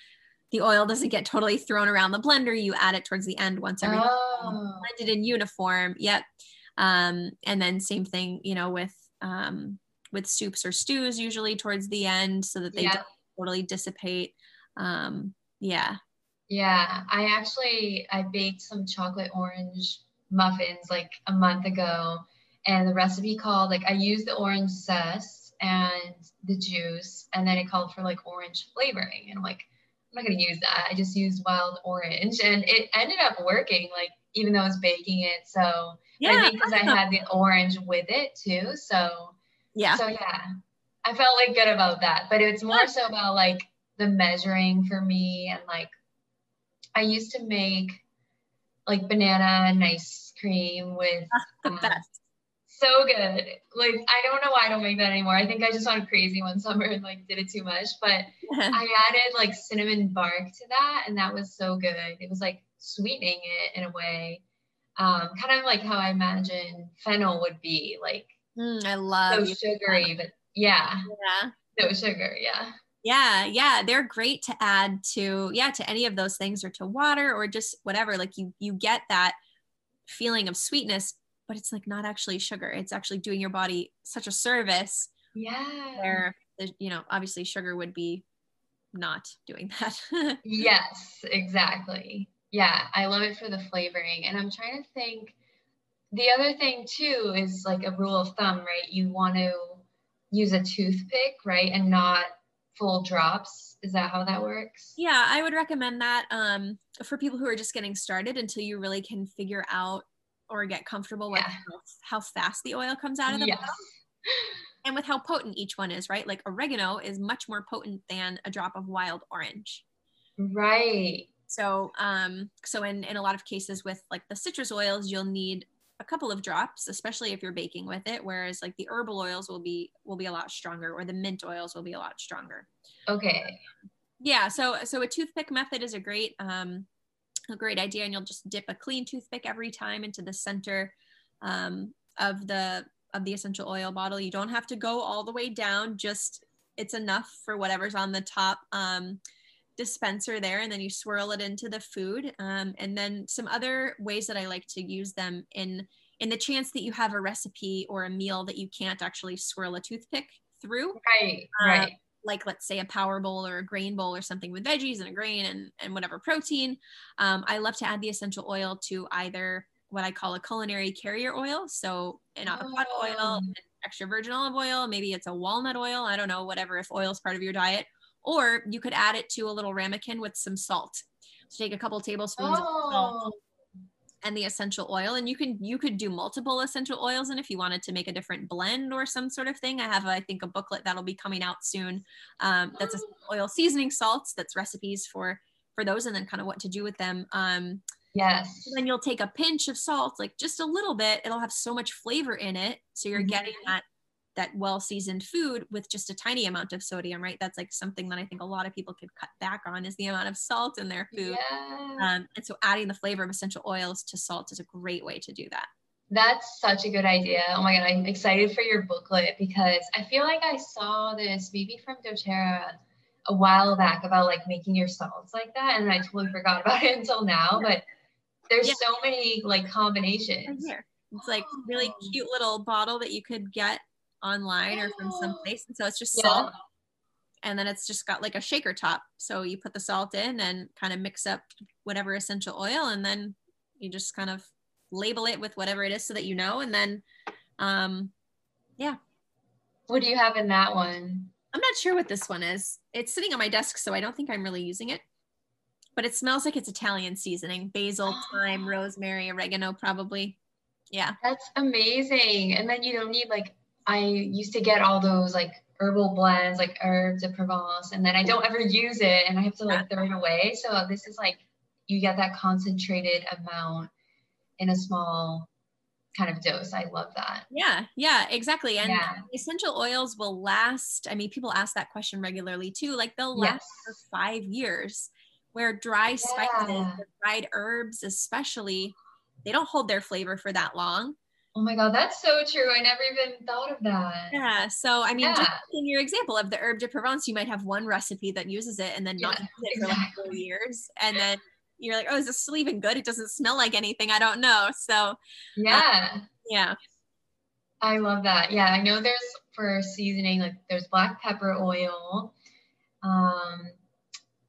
the oil doesn't get totally thrown around the blender. You add it towards the end once everything oh. blended in uniform. Yep. Um, and then same thing you know with um, with soups or stews usually towards the end so that they don't totally dissipate. Um, yeah yeah, I actually I baked some chocolate orange muffins like a month ago, and the recipe called like I used the orange zest and the juice, and then it called for like orange flavoring, and I'm like, I'm not gonna use that. I just used wild orange, and it ended up working. Like even though I was baking it, so yeah, I think because I had the orange with it too, so yeah, so yeah, I felt like good about that. But it's more so about like the measuring for me and like I used to make like banana and ice cream with the um, best. So good. Like I don't know why I don't make that anymore. I think I just went crazy one summer and like did it too much. But I added like cinnamon bark to that, and that was so good. It was like sweetening it in a way, um, kind of like how I imagine fennel would be. Like mm, I love so sugary, but yeah, yeah, no sugar, yeah. Yeah, yeah, they're great to add to yeah, to any of those things or to water or just whatever. Like you you get that feeling of sweetness, but it's like not actually sugar. It's actually doing your body such a service. Yeah. Where the, you know, obviously sugar would be not doing that. yes, exactly. Yeah, I love it for the flavoring. And I'm trying to think the other thing too is like a rule of thumb, right? You want to use a toothpick, right? And not full drops. Is that how that works? Yeah, I would recommend that um, for people who are just getting started until you really can figure out or get comfortable with yeah. how, how, fast the oil comes out of the yes. bottle and with how potent each one is, right? Like oregano is much more potent than a drop of wild orange. Right. So, um, so in, in a lot of cases with like the citrus oils, you'll need a couple of drops, especially if you're baking with it. Whereas like the herbal oils will be will be a lot stronger, or the mint oils will be a lot stronger. Okay. Yeah. So so a toothpick method is a great um, a great idea, and you'll just dip a clean toothpick every time into the center um, of the of the essential oil bottle. You don't have to go all the way down. Just it's enough for whatever's on the top. Um, dispenser there and then you swirl it into the food um, and then some other ways that i like to use them in in the chance that you have a recipe or a meal that you can't actually swirl a toothpick through right uh, right like let's say a power bowl or a grain bowl or something with veggies and a grain and, and whatever protein um, i love to add the essential oil to either what I call a culinary carrier oil. So an avocado Oh. oil, extra virgin olive oil, maybe it's a walnut oil. I don't know, whatever, if oil is part of your diet. Or you could add it to a little ramekin with some salt. So take a couple tablespoons of salt Oh, and the essential oil. And you can you could do multiple essential oils. And if you wanted to make a different blend or some sort of thing i have i think a booklet that'll be coming out soon um, that's a oil seasoning salts that's recipes for for those and then kind of what to do with them. Um, yes. then you'll take a pinch of salt like just a little bit. It'll have so much flavor in it. So you're getting Mhm. that that well seasoned food with just a tiny amount of sodium right that's like something that i think a lot of people could cut back on is the amount of salt in their food Yeah. um, and so adding the flavor of essential oils to salt is a great way to do that. That's such a good idea. Oh my god, I'm excited for your booklet because I feel like I saw this maybe from doTERRA a while back about like making your salts like that, and I totally forgot about it until now. But there's Yeah. so many like Right combinations. here. It's like really Oh. cute little bottle that you could get online or from Oh. someplace. And so it's just Yeah. salt. And then it's just got like a shaker top. So you put the salt in and kind of mix up whatever essential oil and then you just kind of label it with whatever it is so that you know. And then um yeah. What do you have in that one? I'm not sure what this one is. It's sitting on my desk, so I don't think I'm really using it. But it smells like it's Italian seasoning basil, thyme, rosemary, oregano, probably. Yeah. That's amazing. And then you don't need like I used to get all those like herbal blends, like herbes de Provence, and then I don't ever use it and I have to like throw it away. So this is like you get that concentrated amount in a small kind of dose. I love that. Yeah, yeah, exactly. And Yeah. essential oils will last. I mean, people ask that question regularly too. Like they'll last Yes. for five years, where dry spices, Yeah. or dried herbs, especially, they don't hold their flavor for that long. Oh my god, that's so true. I never even thought of that. Yeah. So, I mean, just in your example of the herbes de Provence, you might have one recipe that uses it and then not Yeah, use it for like four years. And then you're like, oh, is this still even good? It doesn't smell like anything. I don't know. So, Yeah. yeah. I love that. Yeah, I know there's for seasoning, like there's black pepper oil. Um,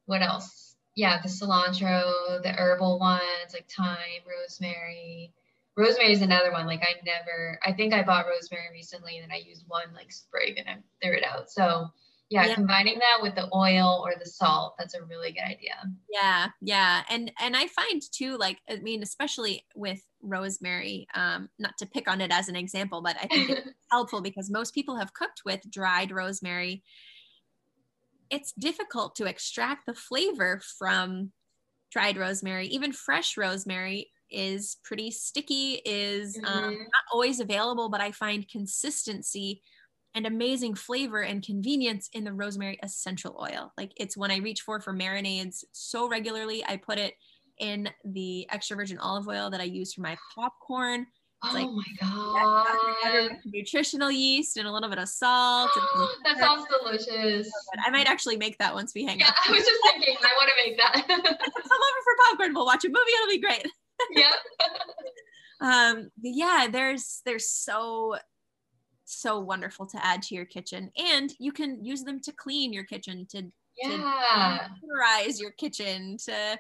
what else? Yeah, the cilantro, the herbal ones like thyme, rosemary. Rosemary is another one. Like I never, I think I bought rosemary recently and then I used one like sprig and I threw it out. So yeah, Yeah. combining that with the oil or the salt, that's a really good idea. Yeah, yeah. And and I find too, like, I mean, especially with rosemary, um, not to pick on it as an example, but I think it's helpful because most people have cooked with dried rosemary. It's difficult to extract the flavor from dried rosemary. Even fresh rosemary is pretty sticky, is um, Mhm. not always available, but I find consistency and amazing flavor and convenience in the rosemary essential oil. Like it's when I reach for for marinades so regularly. I put it in the extra virgin olive oil that I use for my popcorn. oh like- my god. Nutritional yeast and a little bit of salt. that sounds delicious. I might actually make that once we hang Yeah, out. I was just thinking I want to make that. Come over for popcorn. We'll watch a movie. It'll be great. Yeah. um yeah there's there's so so wonderful to add to your kitchen and you can use them to clean your kitchen to Yeah. categorize your kitchen to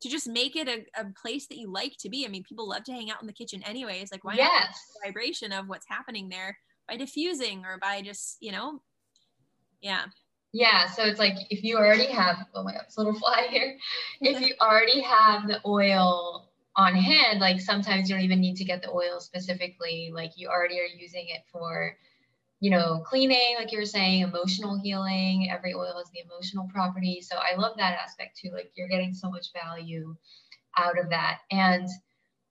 to just make it a, a place that you like to be i mean people love to hang out in the kitchen anyways like why not Yes. the vibration of what's happening there by diffusing or by just you know yeah Yeah. So it's like if you already have, oh my God, this little fly here. If you already have the oil on hand, like sometimes you don't even need to get the oil specifically. Like you already are using it for, you know, cleaning, like you were saying, emotional healing. Every oil has the emotional property. So I love that aspect too. Like you're getting so much value out of that. And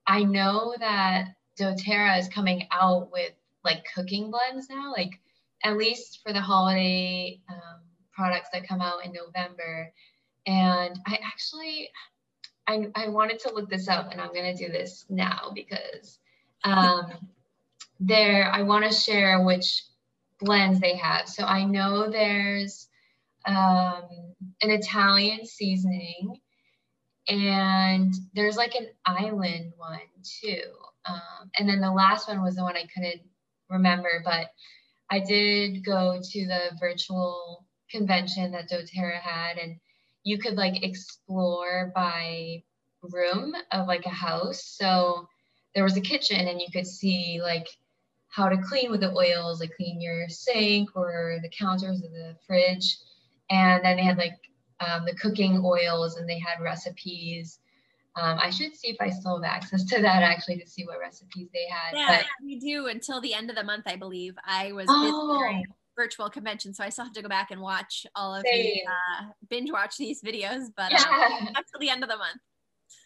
I know that doTERRA is coming out with like cooking blends now, like at least for the holiday um, products that come out in November. And I actually, I, I wanted to look this up and I'm going to do this now because um, there, I want to share which blends they have. So I know there's um, an Italian seasoning and there's like an island one too. Um, and then the last one was the one I couldn't remember, but I did go to the virtual convention that doTERRA had, and you could like explore by room of like a house. So there was a kitchen and you could see like how to clean with the oils, like clean your sink or the counters of the fridge. And then they had like um, the cooking oils and they had recipes. Um, I should see if I still have access to that actually to see what recipes they had. Yeah, but, we do until the end of the month, I believe. I was oh. Virtual convention, so I still have to go back and watch all of Same. the uh, binge watch these videos. But yeah. uh, until the end of the month.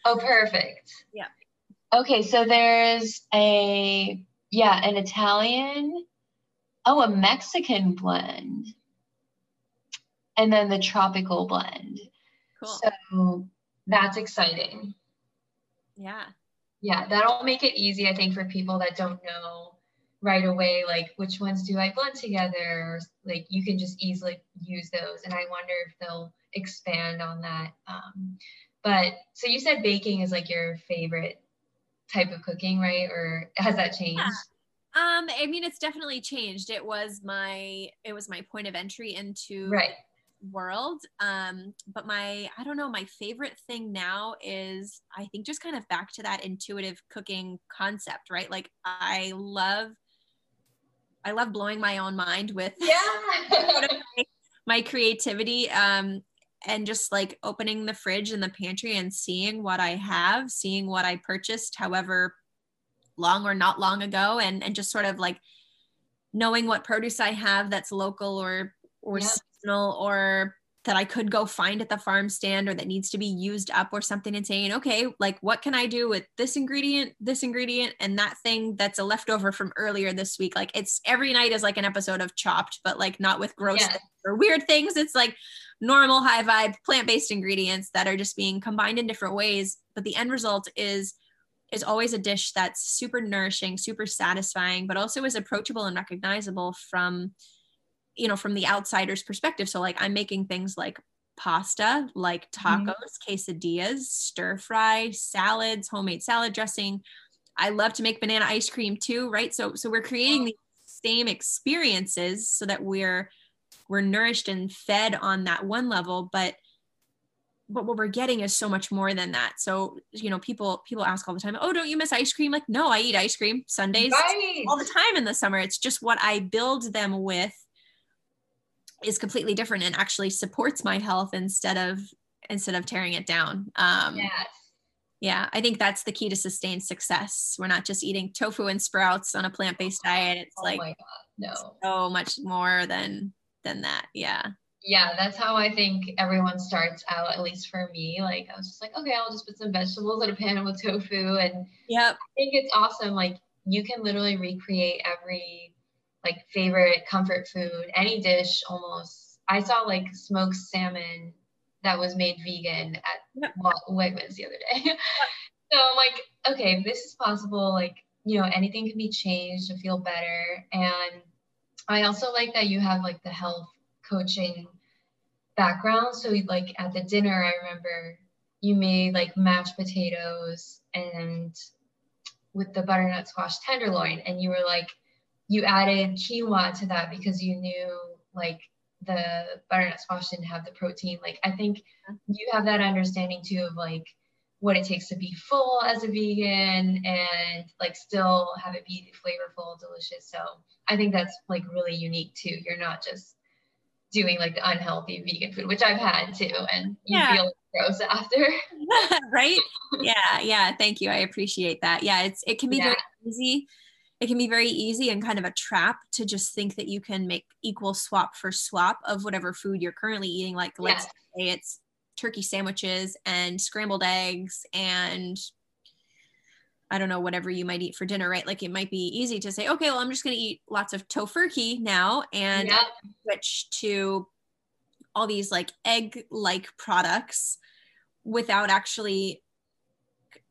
Oh, perfect. Yeah. Okay, so there's a yeah, an Italian, oh, a Mexican blend, and then the tropical blend. Cool. So that's exciting. Yeah. Yeah, that'll make it easy, I think, for people that don't know right away, like which ones do I blend together? Like you can just easily use those. And I wonder if they'll expand on that. Um, but so you said baking is like your favorite type of cooking, right? Or has that changed? Yeah. Um, I mean, it's definitely changed. It was my it was my point of entry into right world. Um, but my I don't know, my favorite thing now is I think just kind of back to that intuitive cooking concept, right? Like I love I love blowing my own mind with yeah. my, my creativity. Um, and just like opening the fridge and the pantry and seeing what I have, seeing what I purchased, however long or not long ago, and and just sort of like knowing what produce I have that's local or or yep. seasonal or that I could go find at the farm stand or that needs to be used up or something and saying, okay, like what can I do with this ingredient, this ingredient, and that thing that's a leftover from earlier this week? Like it's every night is like an episode of Chopped, but like not with gross yeah. or weird things. It's like normal, high vibe, plant based ingredients that are just being combined in different ways. But the end result is is always a dish that's super nourishing, super satisfying, but also is approachable and recognizable from you know from the outsider's perspective. So like i'm making things like pasta like mm-hmm. tacos mm-hmm. quesadillas stir fry salads homemade salad dressing. I love to make banana ice cream too right? So so we're creating the same experiences so that we're we're nourished and fed on that one level. But but what we're getting is so much more than that. So you know people people ask all the time oh don't you miss ice cream? Like no i eat ice cream sundays right. all the time in the summer. It's just what i build them with is completely different and actually supports my health instead of instead of tearing it down. Um, yes. Yeah, I think that's the key to sustained success. We're not just eating tofu and sprouts on a plant-based diet. It's oh like no. so much more than than that. Yeah. Yeah, that's how I think everyone starts out, at least for me. Like I was just like, okay, I'll just put some vegetables in a pan with tofu. And yeah, I think it's awesome. Like you can literally recreate every like favorite comfort food, any dish almost. I saw like smoked salmon that was made vegan at. Wegmans the other day. so I'm like, okay, this is possible. Like, you know, anything can be changed to feel better. And I also like that you have like the health coaching background. So like at the dinner, I remember you made like mashed potatoes and with the butternut squash tenderloin, and you were like, you added quinoa to that because you knew like the butternut squash didn't have the protein. Like I think mm-hmm. you have that understanding too of like what it takes to be full as a vegan and like still have it be flavorful, delicious. So I think that's like really unique too. You're not just doing like the unhealthy vegan food, which I've had too, and you yeah. feel gross after. right? Yeah, yeah. Thank you. I appreciate that. Yeah, it's it can be yeah. very easy it can be very easy and kind of a trap to just think that you can make equal swap for swap of whatever food you're currently eating. Like let's say it's turkey sandwiches and scrambled eggs and I don't know, whatever you might eat for dinner, right? Like it might be easy to say, okay, well, I'm just going to eat lots of Tofurky now and yep. switch to all these like egg like products without actually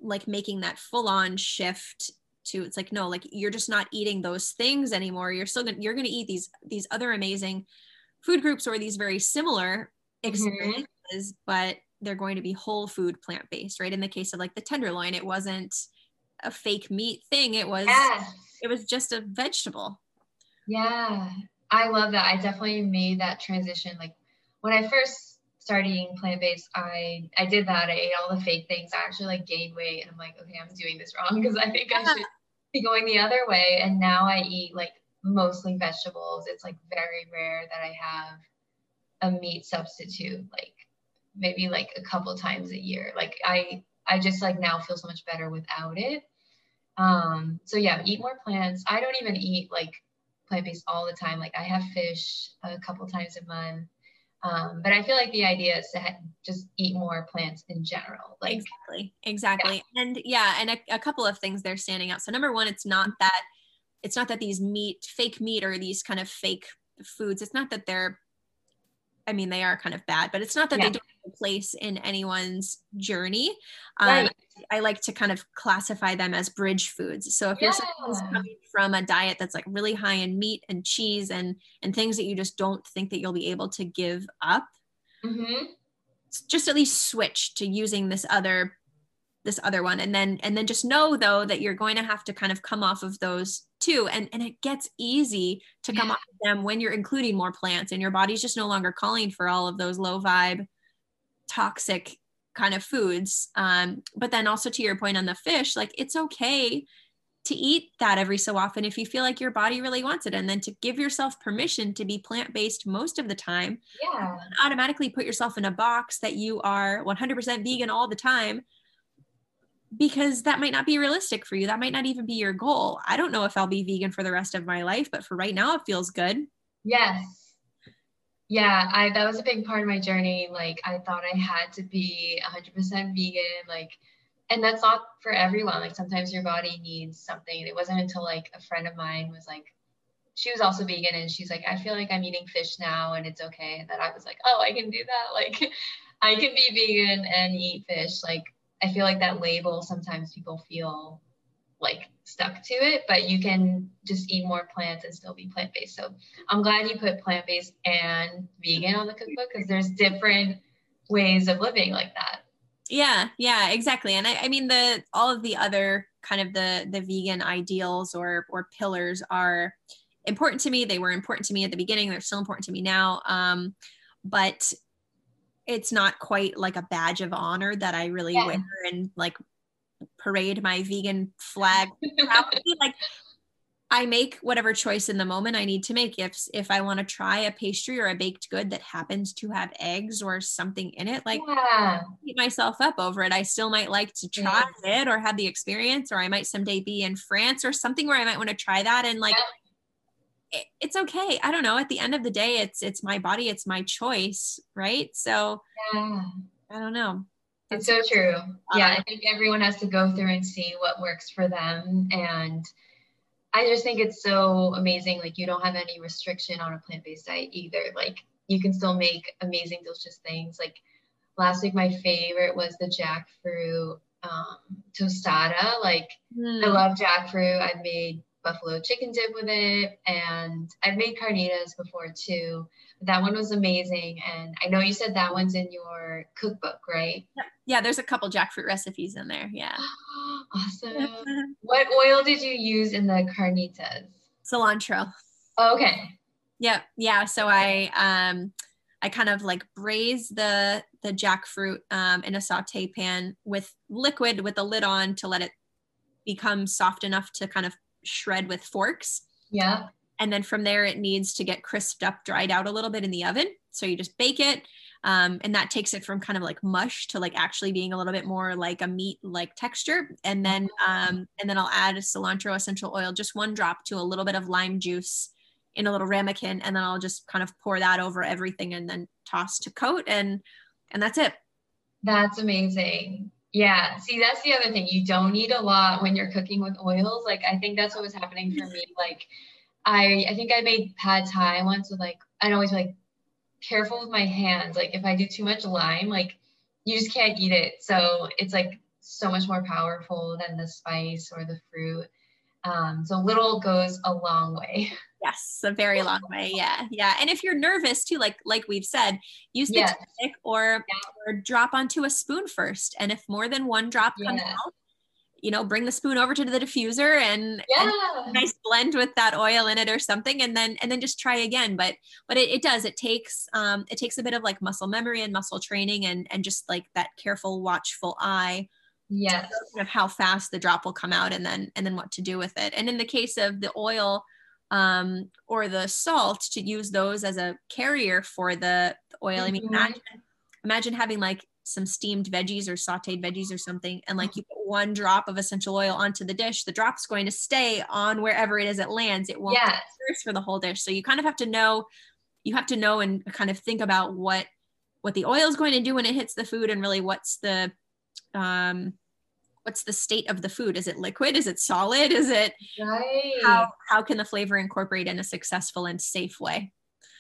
like making that full on shift to it's like no like you're just not eating those things anymore you're still gonna you're gonna eat these these other amazing food groups or these very similar mm-hmm. experiences mm-hmm. but they're going to be whole food plant based right in the case of like the tenderloin it wasn't a fake meat thing it was yes. it was just a vegetable yeah i love that i definitely made that transition like when i first started eating plant-based, I I did that. I ate all the fake things. I actually like gained weight and I'm like, okay, I'm doing this wrong because I think I should be going the other way. And now I eat like mostly vegetables. It's like very rare that I have a meat substitute, like maybe like a couple times a year. Like I I just like now feel so much better without it. Um, so yeah, eat more plants. I don't even eat like plant-based all the time. Like I have fish a couple times a month. Um, but I feel like the idea is to ha- just eat more plants in general. Like exactly, exactly, yeah. and yeah, and a, a couple of things they're standing out. So number one, it's not that it's not that these meat, fake meat, or these kind of fake foods. It's not that they're I mean, they are kind of bad, but it's not that yeah. they don't have a place in anyone's journey. Um, right. I like to kind of classify them as bridge foods. So if yeah. you're someone coming from a diet that's like really high in meat and cheese and and things that you just don't think that you'll be able to give up, mm-hmm. just at least switch to using this other this other one and then and then just know though that you're going to have to kind of come off of those too and and it gets easy to come yeah. off of them when you're including more plants and your body's just no longer calling for all of those low vibe toxic kind of foods. Um, but then also to your point on the fish like it's okay to eat that every so often if you feel like your body really wants it. And then to give yourself permission to be plant-based most of the time yeah. automatically put yourself in a box that you are 100% vegan all the time because that might not be realistic for you. That might not even be your goal. I don't know if I'll be vegan for the rest of my life, but for right now, it feels good. Yes. Yeah, I that was a big part of my journey. Like I thought I had to be 100% vegan, like and that's not for everyone. Like sometimes your body needs something. It wasn't until like a friend of mine was like she was also vegan and she's like I feel like I'm eating fish now and it's okay that I was like, "Oh, I can do that." Like I can be vegan and eat fish. Like I feel like that label sometimes people feel like stuck to it, but you can just eat more plants and still be plant based. So I'm glad you put plant based and vegan on the cookbook because there's different ways of living like that. Yeah, yeah, exactly. And I, I mean the all of the other kind of the the vegan ideals or or pillars are important to me. They were important to me at the beginning. They're still important to me now. Um, but it's not quite like a badge of honor that I really yeah. wear and like parade my vegan flag like I make whatever choice in the moment I need to make. If if I want to try a pastry or a baked good that happens to have eggs or something in it, like yeah. beat myself up over it. I still might like to try yeah. it or have the experience, or I might someday be in France or something where I might want to try that and like it's okay. I don't know. At the end of the day, it's it's my body, it's my choice, right? So yeah. I don't know. It's so true. Yeah, I think everyone has to go through and see what works for them. And I just think it's so amazing. Like you don't have any restriction on a plant-based diet either. Like you can still make amazing, delicious things. Like last week, my favorite was the jackfruit um, tostada. Like mm. I hmm. love jackfruit. I've made buffalo chicken dip with it. And I've made carnitas before too. That one was amazing. And I know you said that one's in your cookbook, right? Yeah, there's a couple jackfruit recipes in there. Yeah. awesome. what oil did you use in the carnitas? Cilantro. Oh, okay. Yeah. Yeah. So I, um, I kind of like braise the the jackfruit um, in a saute pan with liquid with the lid on to let it become soft enough to kind of shred with forks. Yeah. And then from there, it needs to get crisped up, dried out a little bit in the oven. So you just bake it. Um, and that takes it from kind of like mush to like actually being a little bit more like a meat like texture. And then, um, and then I'll add cilantro essential oil, just one drop to a little bit of lime juice in a little ramekin. And then I'll just kind of pour that over everything and then toss to coat. And, and that's it. That's amazing. Yeah, see, that's the other thing. You don't need a lot when you're cooking with oils. Like, I think that's what was happening for me. Like, I I think I made pad thai once with like I'd always be like careful with my hands. Like, if I do too much lime, like you just can't eat it. So it's like so much more powerful than the spice or the fruit. Um, so little goes a long way. Yes, a very long way. Yeah, yeah. And if you're nervous too, like like we've said, use the yes. or, yeah. or drop onto a spoon first. And if more than one drop comes out, you know bring the spoon over to the diffuser and, yeah. and nice blend with that oil in it or something and then and then just try again but but it, it does it takes um it takes a bit of like muscle memory and muscle training and and just like that careful watchful eye yes of how fast the drop will come out and then and then what to do with it and in the case of the oil um, or the salt to use those as a carrier for the, the oil mm-hmm. i mean mm-hmm. imagine imagine having like some steamed veggies or sauteed veggies or something and like you put one drop of essential oil onto the dish the drop's going to stay on wherever it is it lands it won't yes. for the whole dish so you kind of have to know you have to know and kind of think about what what the oil is going to do when it hits the food and really what's the um what's the state of the food is it liquid is it solid is it right how how can the flavor incorporate in a successful and safe way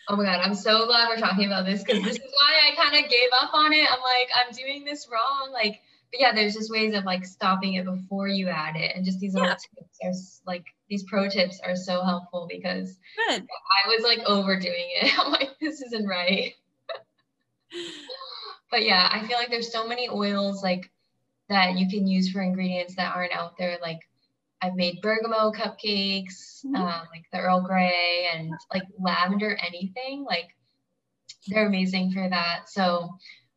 Oh my god, I'm so glad we're talking about this because this is why I kind of gave up on it. I'm like, I'm doing this wrong. Like, but yeah, there's just ways of like stopping it before you add it, and just these little yeah. tips are like these pro tips are so helpful because Good. I was like overdoing it. I'm like, this isn't right. but yeah, I feel like there's so many oils like that you can use for ingredients that aren't out there, like I've made bergamot cupcakes, mm-hmm. um, like the Earl Grey and like lavender anything. Like they're amazing for that. So,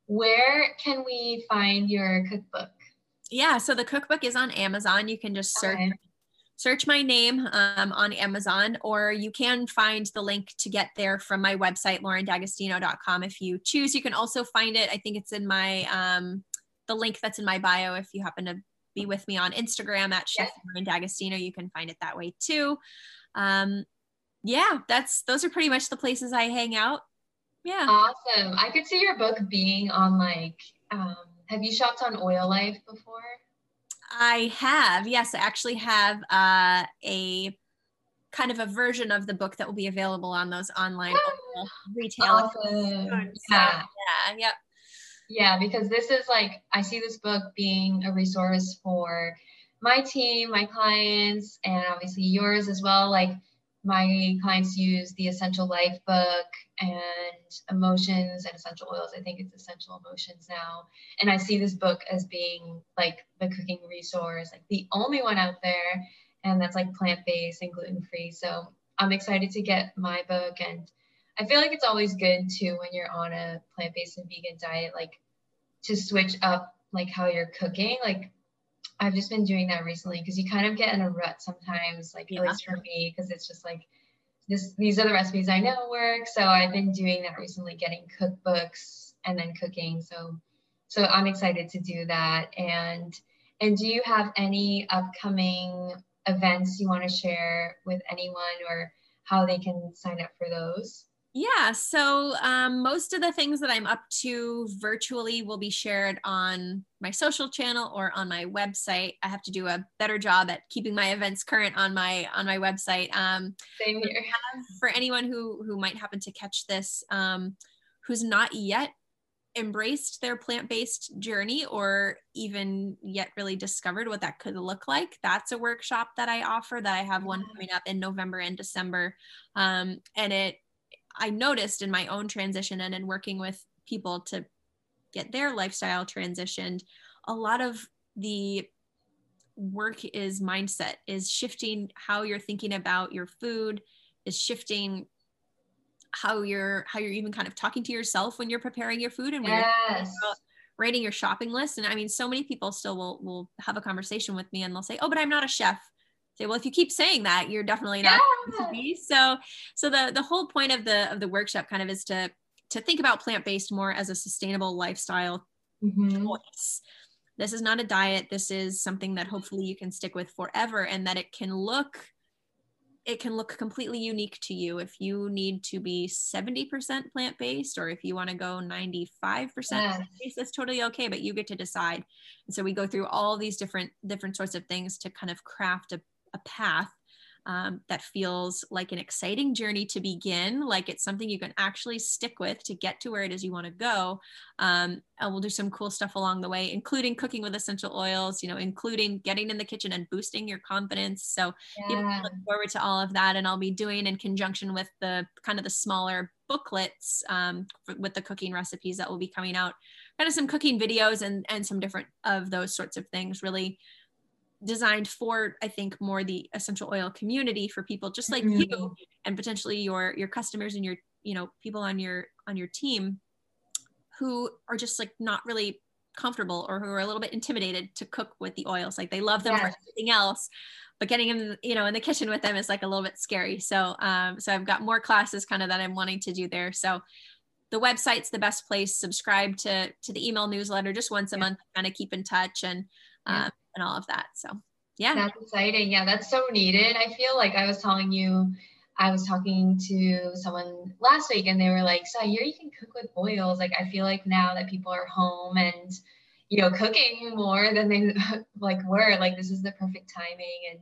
where can we find your cookbook? Yeah, so the cookbook is on Amazon. You can just search okay. search my name um, on Amazon, or you can find the link to get there from my website, laurendagostino.com. If you choose, you can also find it. I think it's in my um, the link that's in my bio if you happen to be with me on Instagram at Chef yes. D'Agostino. You can find it that way too. Um, yeah, that's those are pretty much the places I hang out. Yeah. Awesome. I could see your book being on like um, have you shopped on Oil Life before? I have. Yes, I actually have uh, a kind of a version of the book that will be available on those online retail. Awesome. So, yeah. Yeah. Yep. Yeah, because this is like, I see this book being a resource for my team, my clients, and obviously yours as well. Like, my clients use the Essential Life book and Emotions and Essential Oils. I think it's Essential Emotions now. And I see this book as being like the cooking resource, like the only one out there. And that's like plant based and gluten free. So I'm excited to get my book and I feel like it's always good too when you're on a plant-based and vegan diet, like to switch up like how you're cooking. Like I've just been doing that recently because you kind of get in a rut sometimes, like yeah. at least for me, because it's just like this these are the recipes I know work. So I've been doing that recently, getting cookbooks and then cooking. So so I'm excited to do that. And and do you have any upcoming events you want to share with anyone or how they can sign up for those? Yeah, so um, most of the things that I'm up to virtually will be shared on my social channel or on my website. I have to do a better job at keeping my events current on my on my website. Um, Same here. For anyone who who might happen to catch this, um, who's not yet embraced their plant-based journey or even yet really discovered what that could look like that's a workshop that i offer that i have one coming up in november and december um, and it I noticed in my own transition and in working with people to get their lifestyle transitioned, a lot of the work is mindset, is shifting how you're thinking about your food, is shifting how you're how you're even kind of talking to yourself when you're preparing your food and when yes. you're writing your shopping list. And I mean, so many people still will will have a conversation with me and they'll say, "Oh, but I'm not a chef." Say well if you keep saying that you're definitely not yeah. to be so so the the whole point of the of the workshop kind of is to to think about plant-based more as a sustainable lifestyle mm-hmm. choice this is not a diet this is something that hopefully you can stick with forever and that it can look it can look completely unique to you if you need to be 70% plant-based or if you want to go 95% yes. that's totally okay but you get to decide and so we go through all these different different sorts of things to kind of craft a, a path um, that feels like an exciting journey to begin, like it's something you can actually stick with to get to where it is you want to go. Um, and we'll do some cool stuff along the way, including cooking with essential oils, you know, including getting in the kitchen and boosting your confidence. So yeah. look forward to all of that. And I'll be doing in conjunction with the kind of the smaller booklets um, for, with the cooking recipes that will be coming out, kind of some cooking videos and, and some different of those sorts of things, really designed for i think more the essential oil community for people just like mm-hmm. you and potentially your your customers and your you know people on your on your team who are just like not really comfortable or who are a little bit intimidated to cook with the oils like they love them yes. for everything else but getting them you know in the kitchen with them is like a little bit scary so um so i've got more classes kind of that i'm wanting to do there so the website's the best place subscribe to to the email newsletter just once a yeah. month kind of keep in touch and um, yeah. And all of that so yeah that's exciting yeah that's so needed i feel like i was telling you I was talking to someone last week and they were like, so here you can cook with oils. Like, I feel like now that people are home and, you know, cooking more than they like were, like, this is the perfect timing and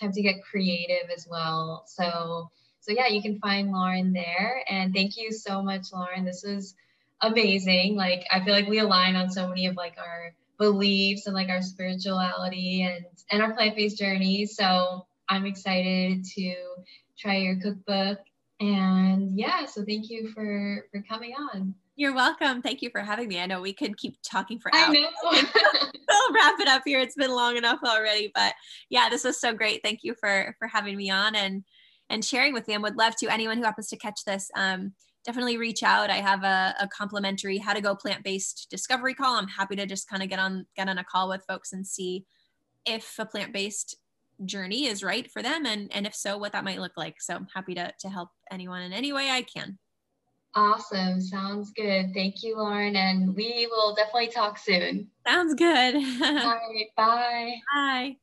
time to get creative as well. So, so yeah, you can find Lauren there. And thank you so much, Lauren. This was amazing. Like, I feel like we align on so many of like our beliefs and like our spirituality and, and our plant-based journey. So I'm excited to try your cookbook. And yeah, so thank you for for coming on. You're welcome. Thank you for having me. I know we could keep talking for hours. I know. we'll wrap it up here. It's been long enough already, but yeah, this was so great. Thank you for for having me on and and sharing with me. I would love to anyone who happens to catch this. Um, definitely reach out. I have a, a complimentary how to go plant based discovery call. I'm happy to just kind of get on get on a call with folks and see if a plant based journey is right for them and and if so what that might look like. So i'm happy to to help anyone in any way i can. Awesome. Sounds good. Thank you lauren and we will definitely talk soon. Sounds good. All right. Bye. Bye